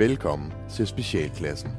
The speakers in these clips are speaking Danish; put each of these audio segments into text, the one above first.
Velkommen til Specialklassen.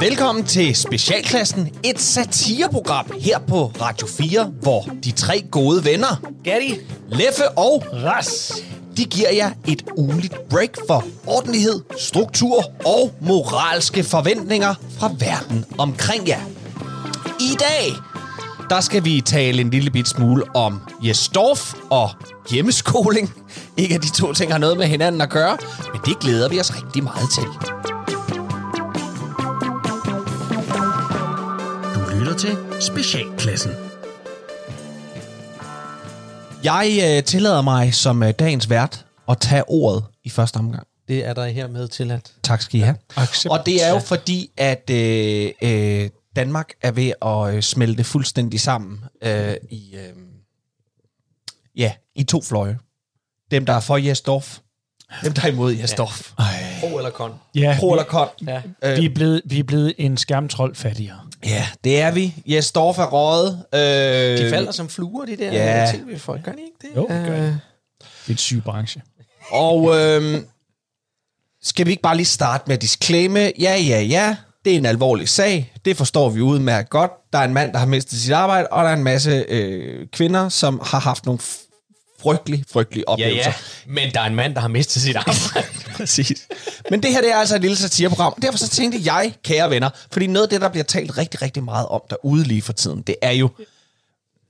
Velkommen til Specialklassen, et satireprogram her på Radio 4, hvor de tre gode venner, Gatti. Leffe og Ras de giver jer et ugenligt break for ordentlighed, struktur og moralske forventninger fra verden omkring jer. I dag, der skal vi tale en lille bit smule om Jesdorf og hjemmeskoling. Ikke at de to ting har noget med hinanden at gøre, men det glæder vi os rigtig meget til. Du lytter til Specialklassen. Jeg øh, tillader mig som øh, dagens vært at tage ordet i første omgang. Det er der hermed tilladt. Tak skal I have. Accept. Og det er jo fordi, at øh, øh, Danmark er ved at øh, smelte fuldstændig sammen øh, i, øh, ja, i to fløje. Dem, der er for Jesdorf, dem, der er imod Jesdorf. Ja. Pro eller kon? Ja, Pro eller kon? Ja. vi, er blevet, vi er blevet en skærmtrold fattigere. Ja, det er vi. Jesdorf er røget. Øh, De falder som fluer, de der Ja. tv-folk. Gør de ikke det? Jo, det gør Øh, det. Det er en syg branche. Og øh, skal vi ikke bare lige starte med at disclaime? Ja, ja, ja. Det er en alvorlig sag. Det forstår vi udmærket godt. Der er en mand, der har mistet sit arbejde, og der er en masse øh, kvinder, som har haft nogle f- frygtelige, frygtelige Ja, oplevelser. ja. Men der er en mand, der har mistet sit arbejde. Præcis. Men det her det er altså et lille satireprogram. Derfor så tænkte jeg, kære venner, fordi noget af det, der bliver talt rigtig, rigtig meget om derude lige for tiden, det er jo,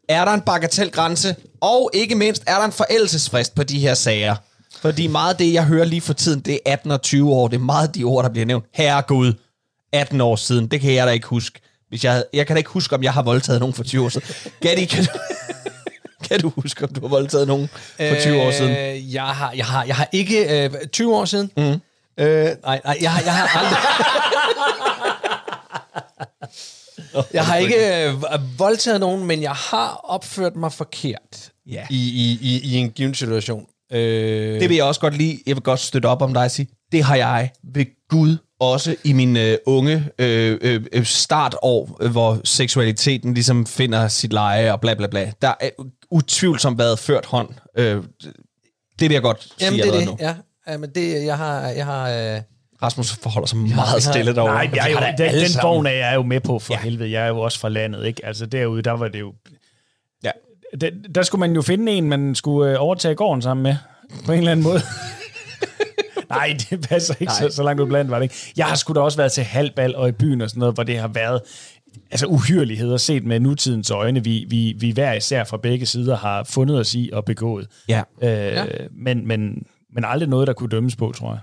er der en bagatelgrænse, og ikke mindst, er der en forældelsesfrist på de her sager? Fordi meget af det, jeg hører lige for tiden, det er 18 og 20 år. Det er meget de ord, der bliver nævnt. Herregud, 18 år siden. Det kan jeg da ikke huske. Hvis jeg, havde, jeg kan da ikke huske, om jeg har voldtaget nogen for 20 år siden. Gatti, kan du, kan du huske, om du har voldtaget nogen for 20 år siden? Øh, jeg, har, jeg, har, jeg har ikke... Øh, 20 år siden? Mm. Øh, nej, nej, jeg, har- jeg har aldrig... jeg har ikke øh, voldtaget nogen, men jeg har opført mig forkert Ja. i, i, i, i en given situation. Øh, Det vil jeg også godt lide. Jeg vil godt støtte op om dig og sige, det har jeg ved Gud også i min øh, unge øh, øh, øh, startår, øh, hvor seksualiteten ligesom finder sit leje og bla bla bla. Der er utvivlsomt været ført hånd. Øh, det vil jeg godt sige Jamen, det er allerede det, nu. ja. ja. men det, jeg har... Jeg har øh, Rasmus forholder sig meget stille derovre. Nej, jeg er jo, den, den vogn er jeg jo med på for Ja. ja. helvede. Jeg er jo også fra landet, ikke? Altså derude, der var det jo... Ja. Der, der skulle man jo finde en, man skulle øh, overtage gården sammen med, på en eller anden måde. Nej, det passer ikke så, så langt ud blandt, var det ikke? Jeg har sgu da også været til halvbal og i byen og sådan noget, hvor det har været altså uhyreligheder set med nutidens øjne, vi, vi, vi hver især fra begge sider har fundet os i og begået. Ja. Øh, ja. Men, men, men aldrig noget, der kunne dømmes på, tror jeg.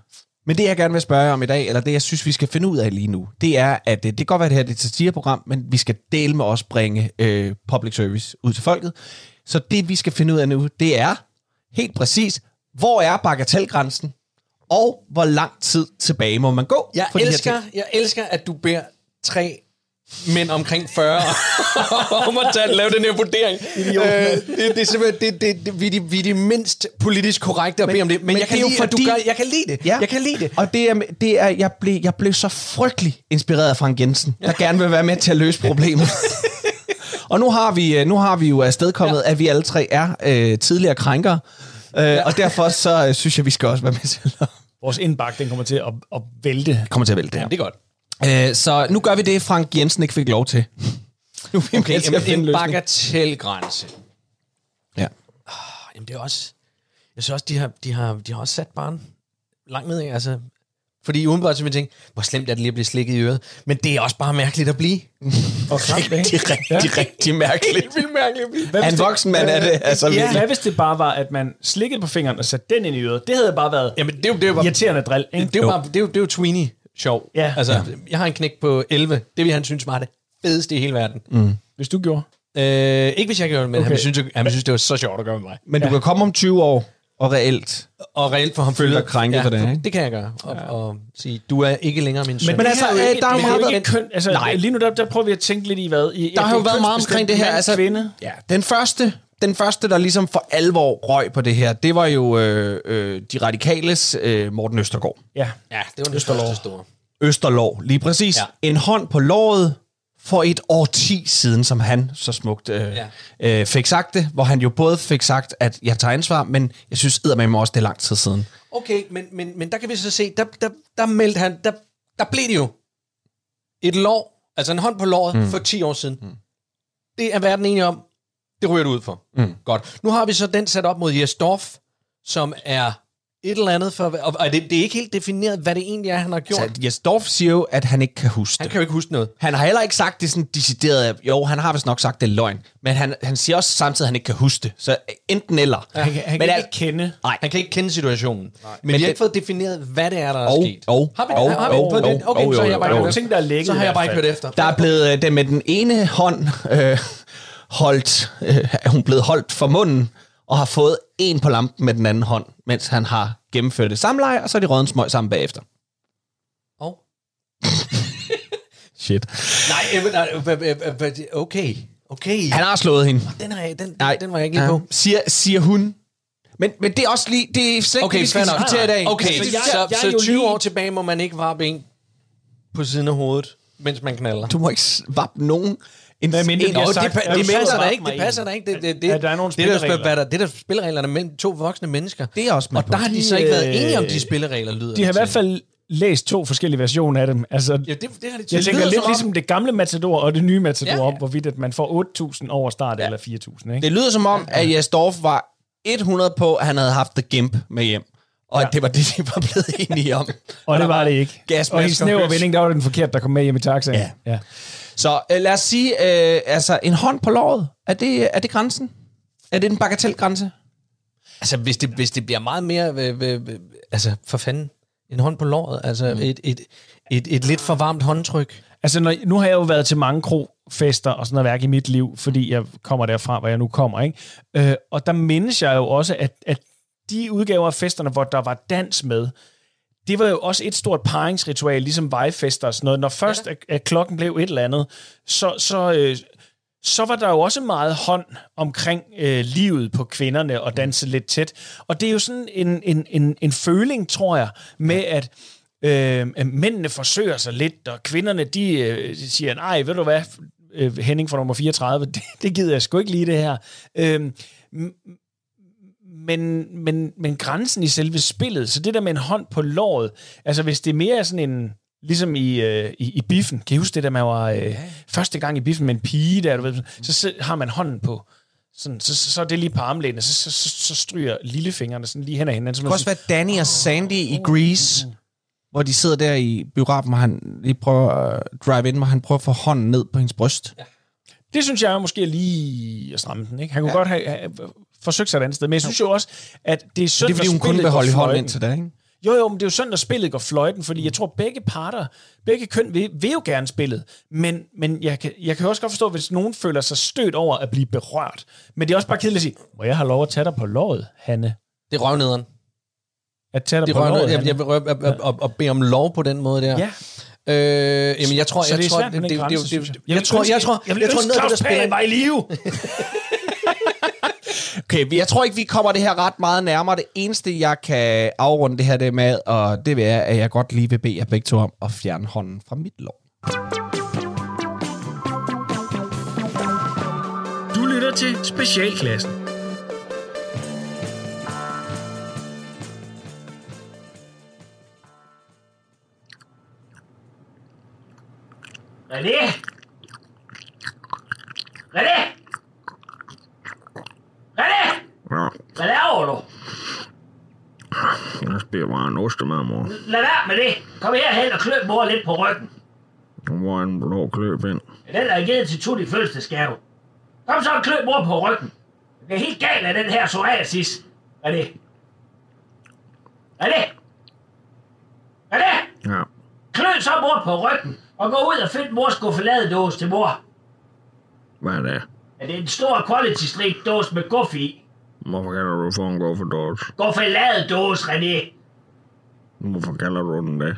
Men det, jeg gerne vil spørge om i dag, eller det, jeg synes, vi skal finde ud af lige nu, det er, at øh, det kan godt være, at det her det er et satireprogram, men vi skal dele med os bringe øh, public service ud til folket. Så det, vi skal finde ud af nu, det er helt præcis, hvor er bagatelgrænsen, og hvor lang tid tilbage må man gå? jeg, elsker, jeg elsker, at du beder tre mænd omkring 40 om at tage, lave den her vurdering. Øh, det, det er simpelthen, det, det, det, vi, er de, vi er de mindst politisk korrekte at bede om det, men, men jeg kan er jo lide, at du fordi- gør, jeg kan lide det. Ja. Jeg kan lide det. Og det er, det er jeg, blev, jeg blev så frygtelig inspireret af Frank Jensen, der gerne vil være med til at løse problemet. og nu har vi, øh, nu har vi jo afstedkommet, ja. at vi alle tre er øh, tidligere krænkere. Øh, ja. Og derfor så øh, synes jeg, vi skal også være med til at Vores indbakke, den kommer til at, at vælte. komme til at vælte det Ja, her. det er godt. Øh, så nu gør vi det, Frank Jensen ikke fik lov til. Nu er vi Okay, at jamen, en bagatelgrænse. Ja. Jamen, det er også... Jeg synes også, de har, de har, de har også sat barn langt ned, altså... Fordi umiddelbart så vil jeg tænke, hvor slemt er det lige at blive slikket i øret. Men det er også bare mærkeligt at blive. Og klamt, ikke? Det er rigtig, rigtig mærkeligt. Helt vildt mærkeligt at blive. Hvad en voksen mand er det? Altså, Ja. Hvad hvis det bare var, at man slikkede på fingeren og satte den ind i øret? Det havde bare været Jamen, det er jo, det er jo bare, irriterende drill, ikke? det er jo, bare, det er jo, det er jo Tweenie sjov. Ja. Altså, ja. jeg har en knæk på 11. Det vil han synes var det fedeste i hele verden. Mm. Hvis du gjorde. Øh, ikke hvis jeg gjorde det, men okay. Han, synes, han synes, det var så sjovt at gøre med mig. Men du kan komme om 20 år og reelt. Og reelt for ham Føler dig krænket for det, ikke? Det kan jeg gøre. Og, og sige, du er ikke længere min søn. Men, Men altså, øh, der er jo men det meget- ikke køn. Altså, Nej. lige nu der, der prøver vi at tænke lidt i hvad. I, Der har jo været meget omkring det her. Altså, kvinde. ja, den første den første, der ligesom for alvor røg på det her, det var jo øh, øh, de radikales øh, Morten Østergaard. Ja. Ja, det var den store. Østerlov, lige præcis. Ja. Ja. En hånd på låret for et årti siden, som han så smukt øh, Ja. øh, fik sagt det, hvor han jo både fik sagt, at jeg tager ansvar, men jeg synes eddermame også, det er lang tid siden. Okay, men, men, men der kan vi så se, der, der, der meldte han, der, der blev det jo et lår, altså en hånd på låret mm. for 10 år siden. Mm. Det er verden enige om. Det ryger du ud for. Mm. Godt. Nu har vi så den sat op mod Jes Dorf, som er et eller andet for... Og, det, det er ikke helt defineret, hvad det egentlig er, han har gjort. Så Jes Dorf siger jo, at han ikke kan huske han det. kan jo ikke huske noget. Han har heller ikke sagt det sådan decideret. Jo, han har vist nok sagt, det er løgn. Men han, han siger også samtidig, at han ikke kan huske det. Så enten eller. Han, kan- han Men kan al- ikke kende. Nej. Han kan ikke kende situationen. Men, men vi har ikke fået defineret, hvad det er, der er Og- sket. og- har vi, og- har vi og- fået det? Okay, og- så har jo, jeg bare jo, ikke hørt Ting, der er lækket Så har jeg bare ikke hørt efter. Der er blevet øh, den med den ene hånd øh, holdt, øh, er hun blevet holdt for munden, og har fået en på lampen med den anden hånd, mens han har gennemført det samleje, og så er de røget smøg sammen bagefter. Og? Shit. Nej, øh, øh, øh, okay. Okay. Han har slået hende. Den, er, den, den, Nej. den var jeg ikke lige på. Siger, siger hun. Men, men det er også lige, det er slet Okay, vi skal diskutere i dag. Okay, Altså, jeg- så, jeg så jo 20 lige- år tilbage må man ikke varpe en på siden af hovedet, mens man knaller. Du må ikke vappe nogen. En, Hvad mindre en, bliver Nå, sagt, det, det, jo passer at ikke, det passer da ikke. Det, det, det, Ja, der er nogle det, der, der, det der spillereglerne mellem to voksne mennesker. Det er også Og på. der har de De, så ikke været øh, enige om de spilleregler, lyder De har i det hvert fald læst to forskellige versioner af dem. Altså, Ja, det, det har de jeg tænker lidt som om- ligesom det gamle Matador og det nye Matador, Ja, ja, om hvorvidt at man får 8.000 over start ja. eller 4.000. Ikke? Det lyder som om, at Jes Dorf var 100 på, at han havde haft The Gimp med hjem. Og ja. Det var det, de var blevet enige om. Og det var det ikke. og i snæver vending, der var det den forkerte, der kom med hjem i taxaen. Ja. ja. Så øh, lad os sige, øh, altså en hånd på låret, er det, er det grænsen? Er det den bagatelgrænse? Altså, hvis det, hvis det bliver meget mere... Øh, øh, øh, altså, for fanden. En hånd på låret. Altså, mm. et, et, et, et lidt for varmt håndtryk. Altså, når, nu har jeg jo været til mange krofester og sådan noget værk i mit liv, fordi jeg kommer derfra, hvor jeg nu kommer, ikke? Øh, og der mindes jeg jo også, at, at de udgaver af festerne, hvor der var dans med, det var jo også et stort paringsritual, ligesom vejfester og sådan noget. Når først at, at klokken blev et eller andet, så, så, øh, så var der jo også meget hånd omkring øh, livet på kvinderne og danse lidt tæt. Og det er jo sådan en, en, en, en føling, tror jeg, med at øh, mændene forsøger sig lidt, og kvinderne, de øh, siger, nej, ved du hvad, øh, Henning fra nummer 34, det, det gider jeg sgu ikke lige det her. Øh, men, men, men grænsen i selve spillet, så det der med en hånd på låret, altså hvis det er mere sådan en, ligesom i, øh, i, i biffen, kan I huske det, der man var øh, første gang i biffen med en pige, der, du ved, så, så har man hånden på, sådan, så, så, så er det lige på armlænet, så, så, så, så stryger lillefingrene sådan lige hen ad hinanden. Så Det kan også være Danny og Sandy i Grease, hvor de sidder der i biografen, og han lige prøver at drive ind, hvor han prøver at få hånden ned på hendes bryst. Ja. Det synes jeg er måske er lige at stramme den. Ikke? Han kunne ja. godt have, have forsøgt sig et andet sted. Men jeg synes jo også, at det er synd, Det er fordi, hun kun vil holde i hånden indtil da, ikke? Jo, jo, men det er jo sådan, når spillet går fløjten, fordi jeg tror, begge parter, begge køn vil, vil jo gerne spillet. Men, men jeg, kan, jeg kan også godt forstå, hvis nogen føler sig stødt over at blive berørt. Men det er også bare kedeligt at sige, må jeg have lov at tage dig på låret, Hanne? Det røv nederen. At tage dig Det på røv låret. Jeg, Hanne? jeg vil røve- at, at, at, at bede om lov på den måde der. Ja, Øh, jamen, jeg tror, så jeg det er tror, svært med den det, det, grænse, det, synes det, jeg. jeg, tror, jeg tror, jeg vil jeg tror, ønske, noget af det, Claus der Pagh spiller var i live. Okay, vi- jeg tror Okay, jeg tror ikke, vi kommer det her ret meget nærmere. Det eneste, jeg kan afrunde det her det med, og det vil er, at jeg godt lige vil bede jer begge to om at fjerne hånden fra mit lår. Du lytter til Specialklassen. René? René? René? Ja, Hvad laver du? jeg spiser bare en ostemad, mor. Lad være med det. Kom herhen og kløb mor lidt på ryggen. Hvor er en blå kløb ind? Den er givet til Tutti fødselsdagsgave. Kom så og kløb mor på ryggen. Det er helt galt af den her psoriasis. René? René? René? Ja. Kløb så mor på ryggen og gå ud og find mors guffeladedåse til mor. Hvad er det? Ja, det er en stor quality street dåse med guf i. Hvorfor kalder du for en guffeldåse? Guffeladedåse, René. Hvorfor kalder du den det?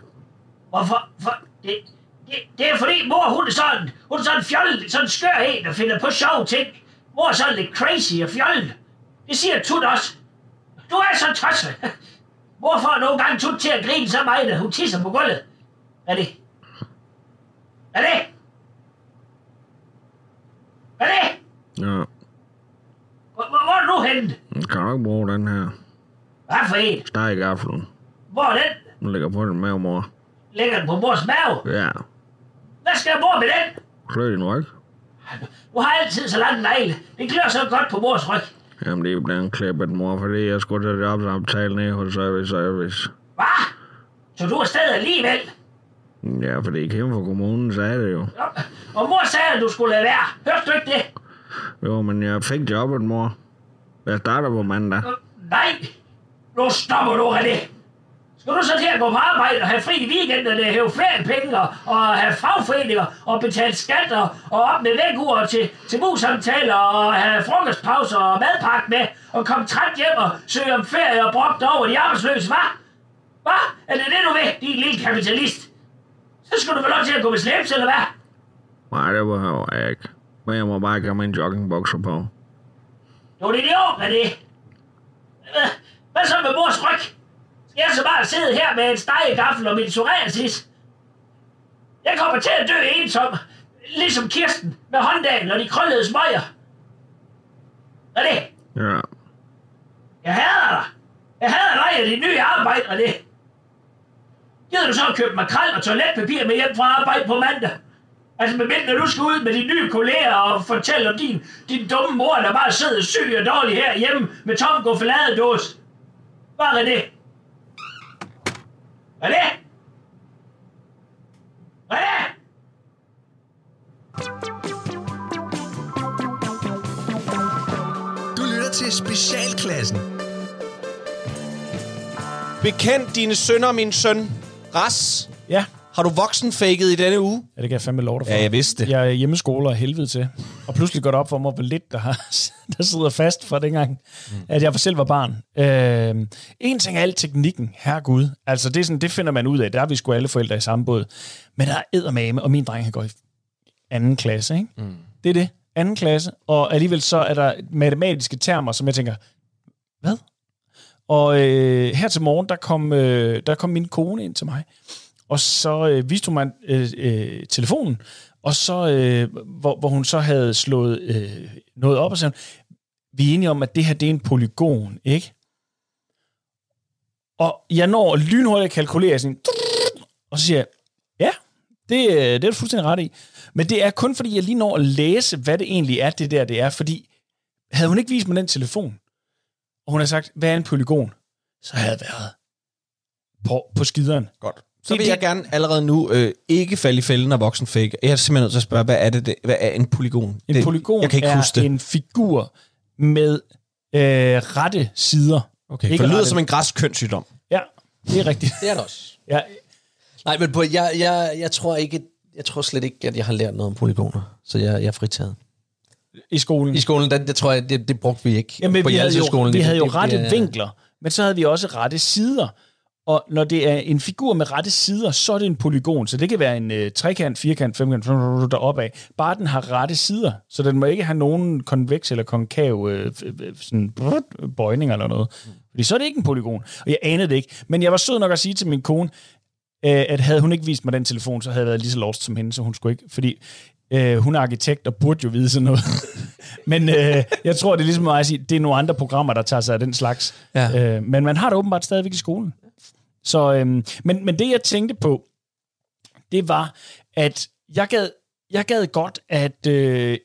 Hvorfor? For, det, det, det er fordi mor, hun er sådan, hun er sådan fjollet, sådan skør en, der finder på sjove ting. Mor er sådan lidt crazy og fjollet. Det siger Tut også. Du er så tosset. Mor får nogle gange Tut til at grine så meget, at hun tisser på gulvet. Er det? Er det? Er det? Ja, Hvor, hvor, hvor er du henne? kan du ikke bruge den her Hvad for en? stegegaflen? Hvor er den? Den ligger på din mave, mor. Ligger den på mors mave? Ja, Hvad skal mor med den? klø din ryg. Du har altid så lang negle. Det klør så godt på mors ryg. Jamen, det er blevet klippet, mor, fordi jeg skulle til jobsamtale ned hos Service Service. Hvad? Så du er stadig alligevel? Ja, fordi Kim fra kommunen sagde det jo. Nå, Og mor sagde, at du skulle lade være. Hørte du ikke det? Jo, men jeg fik jobbet, mor. Jeg starter på mandag. Øh, Nej. Nu stopper du, René. Skal du så til at gå på arbejde og have fri i weekenderne, hæve feriepenge og, og have fagforeninger og betale skatter og op med vækkeur til, til mus-samtaler og have frokostpauser og madpakke med og komme træt hjem og søge om ferie og brokke over de arbejdsløse, hva'? Hva? Er det det, du vil, din lille kapitalist? Så skal du vel lov til at gå med slæbs, eller hvad? Nej, det behøver jeg ikke. Men jeg må bare have mine joggingbukser på. Du er idiot, René. Hvad, hvad så med mors ryg? Skal jeg så bare sidde her med en stegegaffel og min psoriasis? Jeg kommer til at dø ensom, ligesom Kirsten med hånddagen og de krøllede smøger. René, Ja, jeg hader dig. Jeg hader dig og dit nye arbejde, René. Gider du så at købe makrel og toiletpapir med hjem fra arbejde på mandag? Altså med mindre du skal ud med dine nye kolleger og fortælle om din, din dumme mor, der bare sidder syg og dårlig her hjemme med tom goffeladedås. Hvad er det? Hvad er det? Hvad er det? Du lytter til Specialklassen. Bekendt dine sønner, min søn. Ras, Ja. Har du voksenfaket i denne uge? Ja, det kan jeg fandme lov dig for. Ja, jeg vidste det. Jeg er hjemmeskoler helvede til. Og pludselig går det op for mig, hvor lidt der, har, der sidder fast fra dengang, mm. at jeg for selv var barn. Øh, en ting er alt teknikken, herregud. Altså, det, er sådan, det finder man ud af. Der er vi sgu alle forældre i samme båd. Men der er eddermame, og min dreng han går i anden klasse, ikke? Mm. Det er det. Anden klasse. Og alligevel så er der matematiske termer, som jeg tænker, hvad? Og øh, her til morgen, der kom, øh, der kom min kone ind til mig, og så øh, viste hun mig øh, øh, telefonen, og så, øh, hvor, hvor hun så havde slået øh, noget op og sagde, vi er enige om, at det her det er en polygon, ikke? Og jeg når lynhurtigt at kalkulere sådan, og så siger jeg, ja, det, øh, det er du fuldstændig ret i. Men det er kun fordi, jeg lige når at læse, hvad det egentlig er, det der det er. Fordi havde hun ikke vist mig den telefon, og hun har sagt, hvad er en polygon? Så havde jeg været på, på skideren. Godt. Så Det- vil jeg det- gerne allerede nu øh, ikke falde i fælden af voksenfake. Jeg er simpelthen nødt til at spørge, hvad er det, det hvad er en polygon? En det, polygon Jeg kan ikke er huske det. en figur med øh, rette sider. Okay, ikke for det lyder rette- som en græsk kønssygdom. Ja, det er rigtigt. Det er det også. Ja, Nej, men på, jeg, jeg, jeg tror ikke, jeg tror slet ikke, at jeg har lært noget om polygoner. Så jeg, jeg er fritaget. I skolen. I skolen, der, det tror jeg, det, det brugte vi ikke. Jamen, på vi havde jo, vi havde jo rette det er- vinkler, men så havde vi også rette sider. Og når det er en figur med rette sider, så er det en polygon. Så det kan være en øh, trekant, firkant, femkant, deroppe af. Bare den har rette sider. Så den må ikke have nogen konveks eller konkav øh, øh, sådan, brrrt, bøjninger eller noget. Fordi så er det ikke en polygon. Og jeg anede det ikke. Men jeg var sød nok at sige til min kone, øh, at havde hun ikke vist mig den telefon, så havde jeg været lige så lost som hende, så hun skulle ikke. Fordi øh, hun er arkitekt og burde jo vide sådan noget. Men øh, jeg tror, det er ligesom mig at sige, det er nogle andre programmer, der tager sig af den slags. Ja. Øh, men man har det åbenbart stadigvæk i skolen. Så, øhm, men, men det, jeg tænkte på, det var, at jeg gad, jeg gad godt, at øh,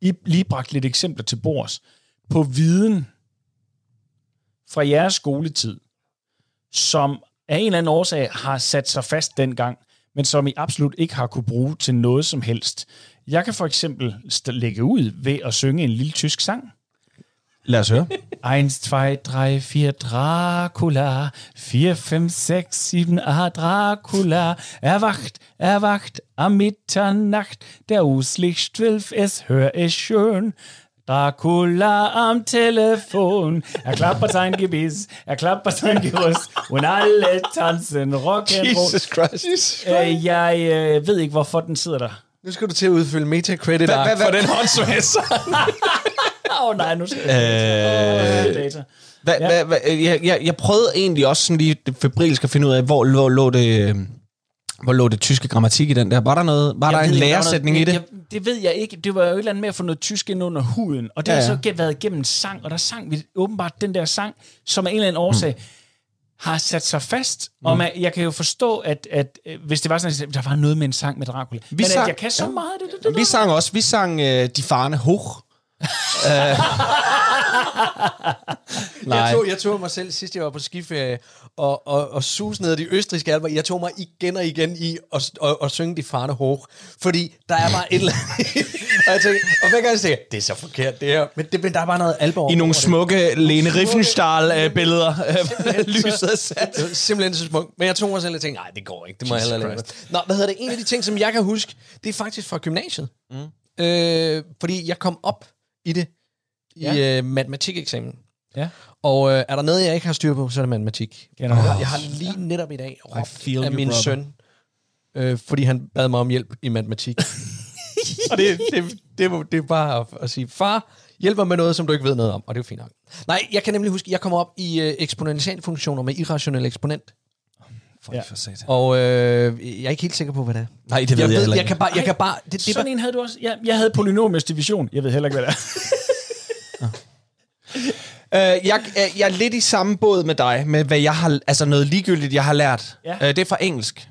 I lige bragte lidt eksempler til bords på viden fra jeres skoletid, som af en eller anden årsag har sat sig fast dengang, men som I absolut ikke har kunne bruge til noget som helst. Jeg kan for eksempel lægge ud ved at synge en lille tysk sang. Lad os høre. 1, 2, 3, 4, Dracula. 4, 5, 6, 7, 8, Dracula. Erwacht, erwacht am Mitternacht. Der Uslicht zwölf, es hör ich schön. Dracula am Telefon. Er klappert sein Gebiss, er klappert sein Gerüst. Und alle tanzen Rock'n'Roll. Christ. Øh, jeg øh, ved ikke, hvorfor den sidder der. Nu skal du til at udfylde hvad- for den håndsvæs. Åh oh, nej, nu skal jeg... Øh, data. Hva, ja. hva, hva, jeg, jeg, jeg prøvede egentlig også sådan lige febrilsk at finde ud af, hvor lå, lå det... øh, Hvor lå det tyske grammatik i den der? Var der, noget, var der Jeg en ved ikke, der læresætning noget, i det? Jeg, det ved jeg ikke. Det var jo et eller andet med at få noget tysk ind under huden. Og det Ja, ja, har så været gennem sang, og der sang vi åbenbart den der sang, som af en eller anden årsag mm. har sat sig fast. Mm. Og man, jeg kan jo forstå, at, at øh, hvis det var sådan, at der var noget med en sang med Dracula. Vi Men sang- at jeg kan så ja. meget, det, det, det, Vi sang også, vi sang øh, De Farne Hoch. Jeg tog, jeg tog mig selv, sidst jeg var på skiferie, og, og, og sus ned de østrigske alber. Jeg tog mig igen og igen i at, at, at synge de farne hoch. Fordi der er bare et eller andet. og jeg tænker, og hver gang jeg tænker, det er så forkert det her. Men, det, men der er bare noget alvor I nogle det. smukke Lene Riefenstahl-billeder. Lyset er sat. Det var simpelthen så smukt. Men jeg tog mig selv og tænkte, nej, det går ikke. Det må jeg heller lade. Nå, hvad hedder det? En af de ting, som jeg kan huske, det er faktisk fra gymnasiet. Mm. Øh, fordi jeg kom op i det i Ja. øh, matematikeksamen. Ja. Og øh, er der noget, jeg ikke har styr på, så er det matematik. Kender Jeg, har lige netop i dag råbt af min brother. søn, øh, fordi han bad mig om hjælp i matematik. og det, det, det, det, det er bare at, at sige, far, hjælp mig med noget, som du ikke ved noget om. Og det er jo fint nok. Nej, jeg kan nemlig huske, jeg kommer op i øh, eksponentialfunktioner med irrationel eksponent. Ja. For satan. Og øh, jeg er ikke helt sikker på, hvad det er. Nej, det ved Jeg, jeg, ved, heller jeg ikke. kan bare... Jeg kan bare det, det er Sådan bare en havde du også. Ja, jeg havde polynomisk division. Jeg ved heller ikke, hvad det er. Øh, jeg, øh, jeg er lidt i samme båd med dig, med hvad jeg har, altså noget ligegyldigt, jeg har lært. Ja. Øh, det er fra engelsk.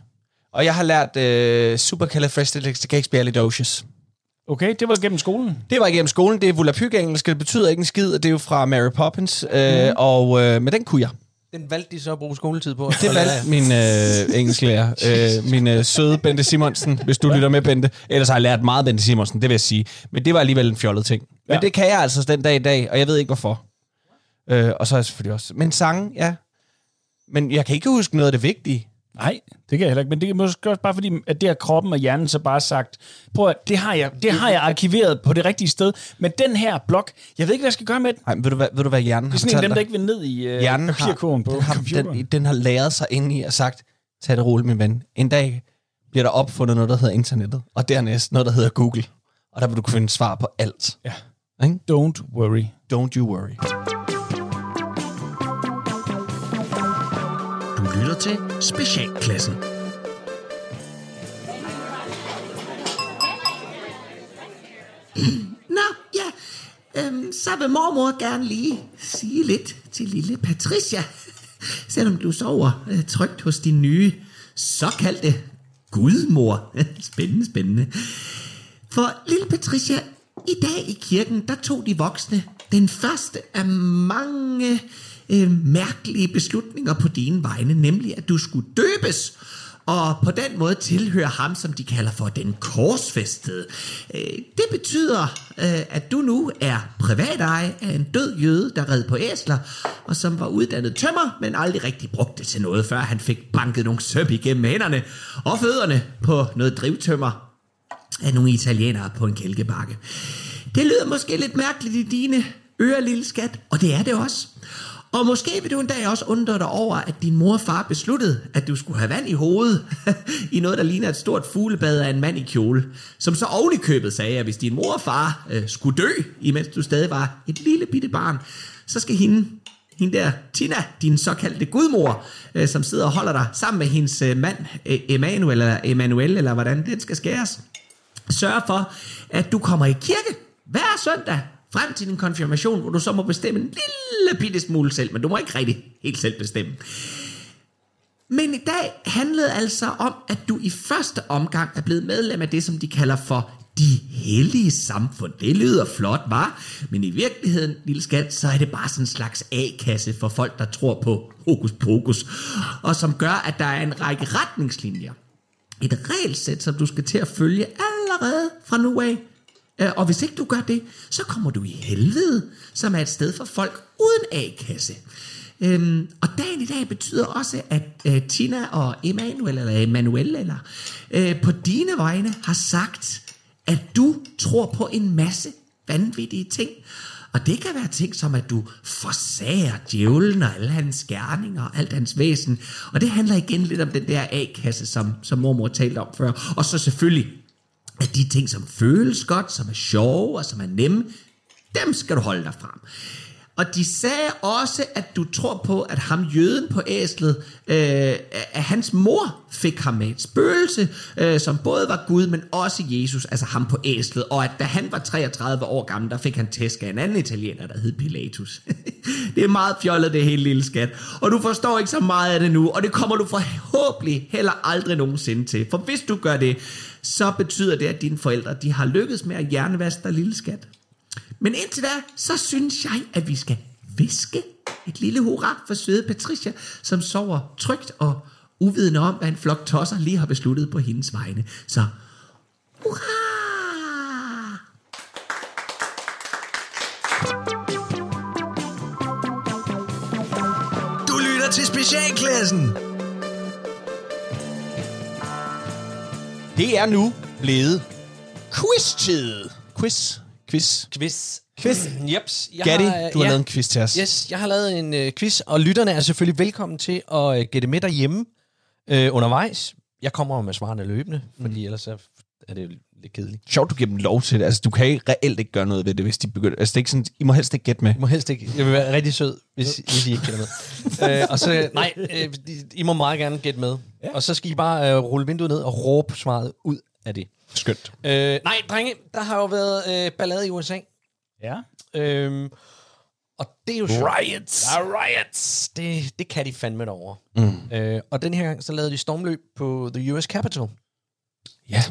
Og jeg har lært øh, supercalifragilisticexpialidocious. Okay, det var gennem skolen. Det var igennem skolen, det er volapyk-engelsk, det betyder ikke en skid, og det er jo fra Mary Poppins, øh, Mhm. og øh, men den kunne jeg. Den valgte de så at bruge skoletid på. Det valgte min øh, engelsklærer, øh, min øh, søde Bente Simonsen, hvis du lytter med, Bente. Ellers har jeg lært meget Bente Simonsen, det vil jeg sige. Men det var alligevel en fjollet ting. Men Ja. det kan jeg altså den dag i dag, og jeg ved ikke hvorfor. Øh, og så er jeg selvfølgelig også... Men sange, ja. Men jeg kan ikke huske noget af det vigtige. Nej, det kan jeg heller ikke. Men det er måske også bare fordi, at det har kroppen og hjernen så bare sagt, prøv at, det har jeg, det har jeg arkiveret på det rigtige sted. Men den her blok, jeg ved ikke, hvad jeg skal gøre med den. Nej, ved du hvad, ved du, hvad hjernen Det er har sådan en af dem, der ikke vil ned i uh, Hjernen har, papirkurven på den, har, computeren. den, den har læret sig ind i og sagt, tag det roligt, min ven. En dag bliver der opfundet noget, der hedder internettet, og dernæst noget, der hedder Google. Og der vil du kunne finde svar på alt. Ja. Ikke? Don't worry. Don't you worry. Lytter til Specialklassen. Nå, ja. Øhm, så vil mormor gerne lige sige lidt til lille Patricia. Selvom du sover øh, trygt hos din nye såkaldte gudmor. spændende, spændende. For lille Patricia, i dag i kirken, der tog de voksne den første af mange øh, mærkelige beslutninger på dine vegne, nemlig at du skulle døbes, og på den måde tilhøre ham, som de kalder for den korsfæstede. Øh, det betyder, øh, at du nu er privatej af en død jøde, der red på æsler, og som var uddannet tømmer, men aldrig rigtig brugte det til noget, før han fik banket nogle søb igennem hænderne og fødderne på noget drivtømmer af nogle italienere på en kælkebakke. Det lyder måske lidt mærkeligt i dine ører, lille skat, og det er det også. Og måske vil du en dag også undre dig over, at din mor og far besluttede, at du skulle have vand i hovedet i noget, der ligner et stort fuglebad af en mand i kjole, som så oven i købet sagde, at hvis din mor og far øh, skulle dø, imens du stadig var et lille bitte barn, så skal hende, hende der, Tina, din såkaldte gudmor, øh, som sidder og holder dig sammen med hendes øh, mand, e-, øh, Emanuel, eller Emanuel, eller hvordan den skal skæres, sørge for, at du kommer i kirke hver søndag frem til din konfirmation, hvor du så må bestemme en lille bitte smule selv, men du må ikke rigtig helt selv bestemme. Men i dag handlede altså om, at du i første omgang er blevet medlem af det, som de kalder for de hellige samfund. Det lyder flot, var, Men i virkeligheden, lille skat, så er det bare sådan en slags A-kasse for folk, der tror på hokus pokus, og som gør, at der er en række retningslinjer. Et regelsæt, som du skal til at følge allerede fra nu af. Øh, og hvis ikke du gør det, så kommer du i helvede, som er et sted for folk uden A-kasse. Øhm, og dagen i dag betyder også, at øh, Tina og Emanuel, eller Emanuel, eller øh, på dine vegne har sagt, at du tror på en masse vanvittige ting. Og det kan være ting som, at du forsager djævlen og alle hans gerninger og alt hans væsen. Og det handler igen lidt om den der A-kasse, som, som mormor talte om før. Og så selvfølgelig, at de ting, som føles godt, som er sjove og som er nemme, dem skal du holde dig fra. Og de sagde også, at du tror på, at ham jøden på æslet, øh, at hans mor fik ham med et spøgelse, øh, som både var Gud, men også Jesus, altså ham på æslet. Og at da han var 33 år gammel, der fik han tæsk af en anden italiener, der hed Pilatus. det er meget fjollet, det hele lille skat. Og du forstår ikke så meget af det nu, og det kommer du forhåbentlig heller aldrig nogensinde til. For hvis du gør det, så betyder det, at dine forældre de har lykkedes med at hjernevaske dig, lille skat. Men indtil da, så synes jeg, at vi skal viske et lille hurra for søde Patricia, som sover trygt og uvidende om, hvad en flok tosser lige har besluttet på hendes vegne. Så hurra! Du lytter til Specialklassen. Det er nu blevet quiz-tid. Quiz. Quiz. Quiz. Quiz. Jeps. Jeg Gatti, har, du har ja, lavet en quiz til os. Yes, jeg har lavet en øh, quiz, og lytterne er selvfølgelig velkommen til at øh, gætte med derhjemme øh, undervejs. Jeg kommer med svarene løbende, fordi mm. ellers er, er det lidt kedeligt. Sjovt, du giver dem lov til det. Altså, du kan ikke reelt ikke gøre noget ved det, hvis de begynder... Altså, det er ikke sådan, I må helst ikke gætte med. Jeg må helst ikke. Jeg vil være rigtig sød, hvis, hvis I ikke gætter med. øh, og så, nej, øh, I, I må meget gerne gætte med. Ja. Og så skal I bare øh, rulle vinduet ned og råbe svaret ud af det. Skønt. Øh, nej, drenge, der har jo været øh, ballade i USA. Ja. Øhm, og det er jo sjovt. Riots. Der er riots. Det, det kan de fandme derovre. Mm. Øh, og den her gang, så lavede de stormløb på The US Capitol. Ja.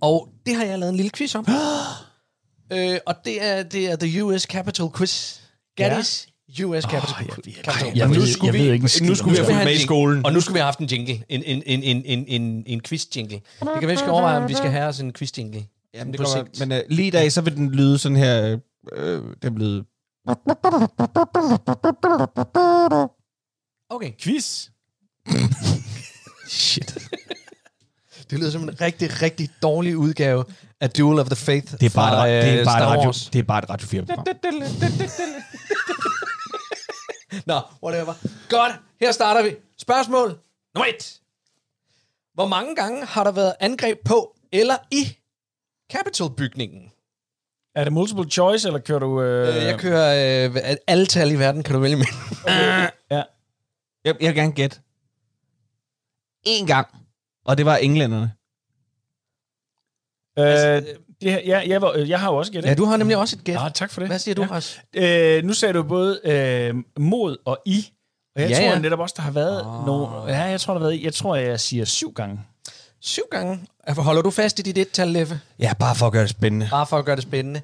Og det har jeg lavet en lille quiz om. øh, og det er, det er The US Capitol Quiz. Gattis ja. US Capitol jeg Quiz. Capitol. Ej, jeg Og nu skulle jeg vi- ved ikke nu skulle vi have fulgt med i en skolen. Og nu skal vi have haft en jingle. En, en, en, en, en, en, en quiz-jingle. Det kan være, vi skal overveje, om vi skal have os en quiz-jingle. Jamen, det sigt. men uh, lige i dag, så vil den lyde sådan her... Øh, den lyde... Okay. Quiz. Shit. Det lyder som en rigtig, rigtig dårlig udgave af Duel of the Faith Det er bare, fra, et, det er øh, bare, et radio, det er bare et Radio 4-program. Nå, whatever. Godt, her starter vi. Spørgsmål nummer et. Hvor mange gange har der været angreb på eller i Capitol-bygningen? Er det multiple choice, eller kører du... Øh... Øh, jeg kører øh, alle tal i verden, kan du vælge med. Ja. Jeg, jeg vil gerne gætte. En gang. Og det var englænderne. Øh, det, her- ja, jeg, var, jeg har jo også gættet. Ja, du har nemlig også et gæt. Ja, tak for det. Hvad siger du, ja. Ras? Øh, nu sagde du både øh, mod og i. Og jeg Ja, ja, tror ja. netop også, der har været oh. nogle... Ja, jeg tror, der har været... Jeg tror, jeg siger syv gange. Syv gange. Holder du fast i dit et-tal, Leffe? Ja, bare for at gøre det spændende. Bare for at gøre det spændende.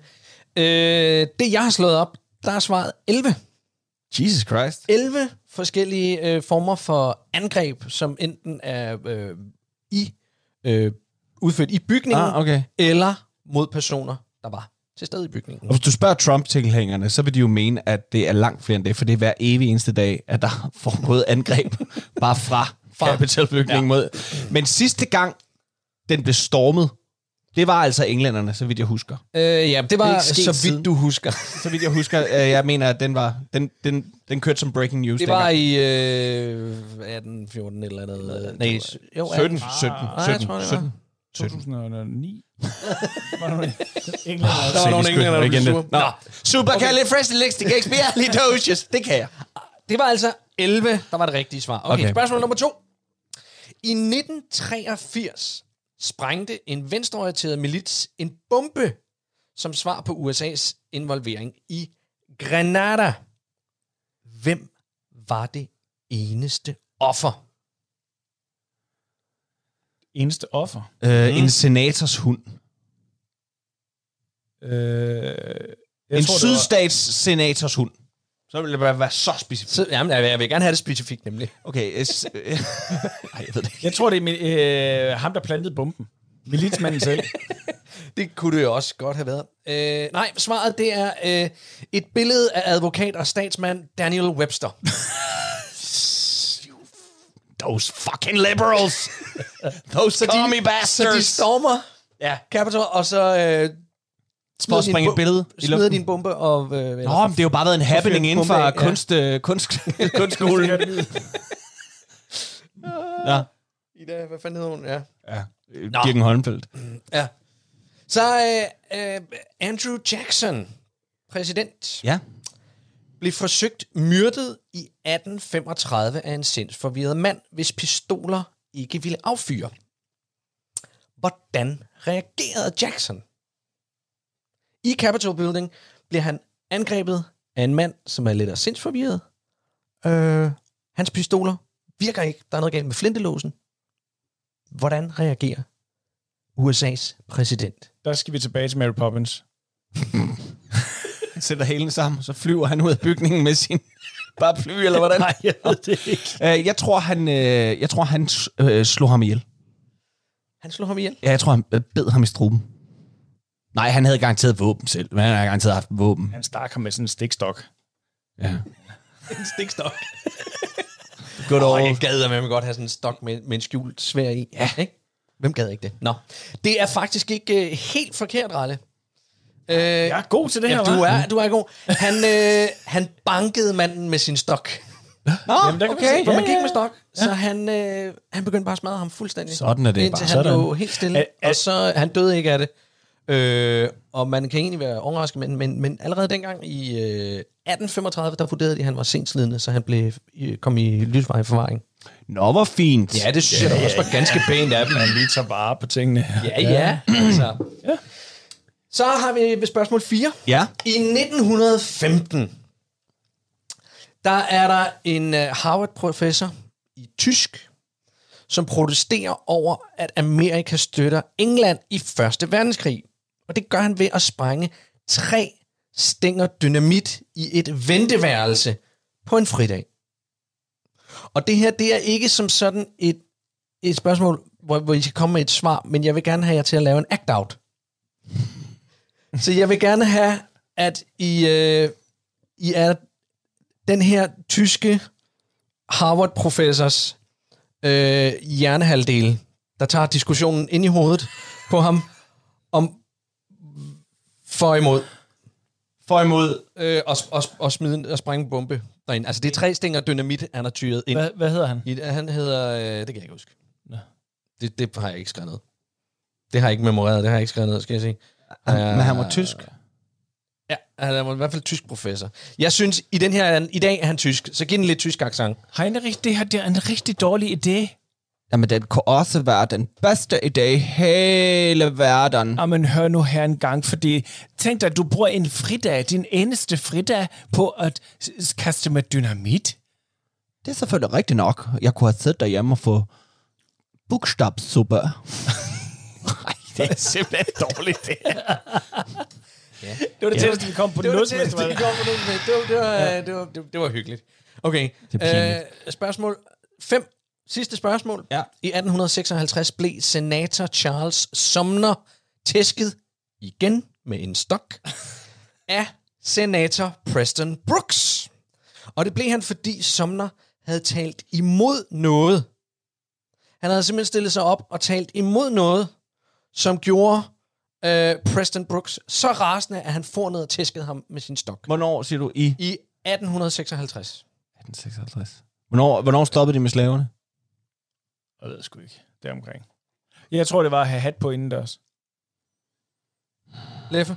Øh, det, jeg har slået op, der er svaret 11. Jesus Christ. 11 forskellige øh, former for angreb, som enten er øh, i øh, udført i bygningen, Ah, okay. eller mod personer, der var til stede i bygningen. Og hvis du spørger Trump-tilhængerne, så vil de jo mene, at det er langt flere end det, for det er hver evig eneste dag, at der foregået angreb bare fra, fra. Capitolbygningen ja. mod. Men sidste gang, den blev stormet, det var altså englænderne, så vidt jeg husker. Øh, ja, det Det var sket så vidt siden. du husker. Så vidt jeg husker, øh, jeg mener, at den var den, den, den kørte som breaking news Det var dengang. i øh, 18, 14 eller andet. Nej, jo, 17, 18. 17, Ah, jeg 17, tror, det var. 17. 2009. var der englænder, Der var nogle englænder, der blev sure. Nå, supercalifragilisticexpialidocious. Det kan jeg. Det var altså 11, der var det rigtige svar. Okay, Okay. okay. spørgsmål nummer to. I 1983 sprængte en venstreorienteret milits en bombe som svar på USA's involvering i Grenada. Hvem var det eneste offer? Eneste offer. Øh, En senators hund. Øh, jeg En tror, sydstats senators hund. Så vil det være, være så specifikt. Så, jamen, jeg vil, jeg vil gerne have det specifikt, nemlig. Okay. S- Ej, jeg ved det ikke. Jeg tror, det er øh, ham, der plantede bomben. Militsmanden selv. Det kunne det jo også godt have været. Øh, nej, svaret det er øh, et billede af advokat og statsmand Daniel Webster. Those fucking liberals. Those commie Så de bastards. stormer ja. Capitol, og så øh, For at springe et billede i smider luften. din bombe. Og, øh, eller- Nå, men det har jo bare været en happening inden for bombe af, ja. kunst, øh, kunst, kunstskolen. ja. Ida, hvad fanden hedder hun? Ja. ja. Birken Holmfeldt. ja. Så øh, øh, Andrew Jackson, præsident, Ja. blev forsøgt myrdet i 1835 af en sindsforvirret mand, hvis pistoler ikke ville affyre. Hvordan reagerede Jackson? I Capitol Building bliver han angrebet af en mand, som er lidt af sindsforvirret. Øh, hans pistoler virker ikke. Der er noget galt med flintelåsen. Hvordan reagerer USA's præsident? Der skal vi tilbage til Mary Poppins. Han sætter hælen sammen, så flyver han ud af bygningen med sin paraply, eller hvordan? Nej, jeg ved det ikke. Øh, jeg tror, han, øh, jeg tror, han øh, slog ham ihjel. Han slog ham ihjel. Ja, jeg tror, han bed ham i struben. Nej, han havde garanteret våben selv. Men han havde garanteret haft våben. Han stak ham med sådan en stikstok. Ja. En stikstok. Åh, old. jeg gad med godt have sådan en stok med, med en skjult svær i. Ja. Ikke? Hvem gad ikke det? Nå. Det er faktisk ikke uh, helt forkert, Ralle. Uh, Jeg er god til det her, ja, du er, du er god. Han, øh, han bankede manden med sin stok. Nå, Jamen, der kan vi se. For Ja, man gik ja, med stok, så han, øh, han begyndte bare at smadre ham fuldstændig. Sådan er det Indtil bare. han Sådan. lå helt stille, Er- er- og så han døde ikke af det. Øh, og man kan egentlig være overrasket, men, men, men allerede dengang i øh, 1835, der vurderede de, at han var sindslidende, så han blev, øh, kom i livsvarig forvaring. Nå, hvor fint. Ja, det synes jeg da også var ganske pænt af dem. Man lige tager vare på tingene. Ja, ja. Altså. Så har vi ved spørgsmål 4. Ja. I 1915, der er der en uh, Harvard-professor i tysk, som protesterer over, at Amerika støtter England i Første Verdenskrig. Og det gør han ved at sprænge tre stænger dynamit i et venteværelse på en fridag. Og det her, det er ikke som sådan et, et spørgsmål, hvor, hvor I skal komme med et svar, men jeg vil gerne have jer til at lave en act-out. Så jeg vil gerne have, at I, øh, I er den her tyske Harvard-professors øh, hjernehalvdel, der tager diskussionen ind i hovedet på ham, om for imod, For imod. øh, og, og, og smide og sprænge en bombe derinde. Altså det er tre stænger dynamit, han har tyret ind. Hvad, hvad hedder han? I, han hedder, øh, det kan jeg ikke huske. Det, det har jeg ikke skrevet ned. Det har jeg ikke memoreret, det har jeg ikke skrevet ned, skal jeg sige. Han, men han var tysk. Ja, han er i hvert fald tysk professor. Jeg synes, i den her, i dag er han tysk, så giv den lidt tysk accent. Rigtig, det her det er en rigtig dårlig idé. Jamen, den kunne også være den bedste idé i hele verden. Jamen, hør nu her en gang, fordi tænk dig, at du bruger en fridag, din eneste fridag, på at kaste med dynamit. Det er selvfølgelig rigtigt nok. Jeg kunne have siddet derhjemme og få bogstavssuppe. Det er simpelthen dårligt, det her. ja. Det var det tætteste, vi kom på Det noget, det, det, det, var, det, det, det, var, det, var, det var hyggeligt. Okay, Det er øh, spørgsmål 5. Sidste spørgsmål. Ja. I 1856 blev senator Charles Sumner tæsket igen med en stok af senator Preston Brooks. Og det blev han, fordi Sumner havde talt imod noget. Han havde simpelthen stillet sig op og talt imod noget, som gjorde øh, Preston Brooks så rasende, at han får ned og tæskede ham med sin stok. Hvornår siger du i? I 1856. 1856. Hvornår, hvornår stoppede de med slaverne? Jeg ved sgu ikke. Det omkring. Jeg tror, det var at have hat på indendørs. Leffe?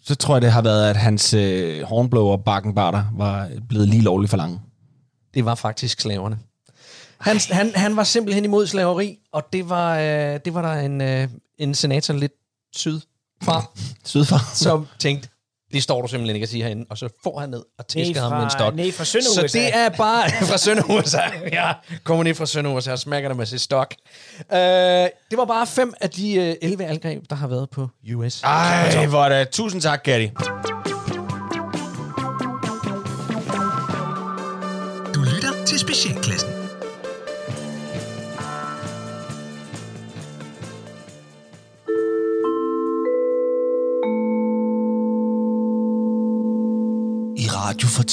Så tror jeg, det har været, at hans øh, hornblower bakkenbarter var blevet lige lovligt for lange. Det var faktisk slaverne. Han, han, han var simpelthen imod slaveri, og det var, øh, det var der en, øh, en senator lidt syd fra, Sydfra. som tænkte, det står du simpelthen ikke at sige herinde, og så får han ned og tæsker ham med en stok. Nej, fra Sønder Så det er bare fra Sønder USA. Ja, kommer ned fra Sønder USA og smækker dig med sit stok. Uh, det var bare fem af de uh, 11 angreb, der har været på US. Ej, hvor er det. Tusind tak, Gatti. Du lytter til Specialklassen.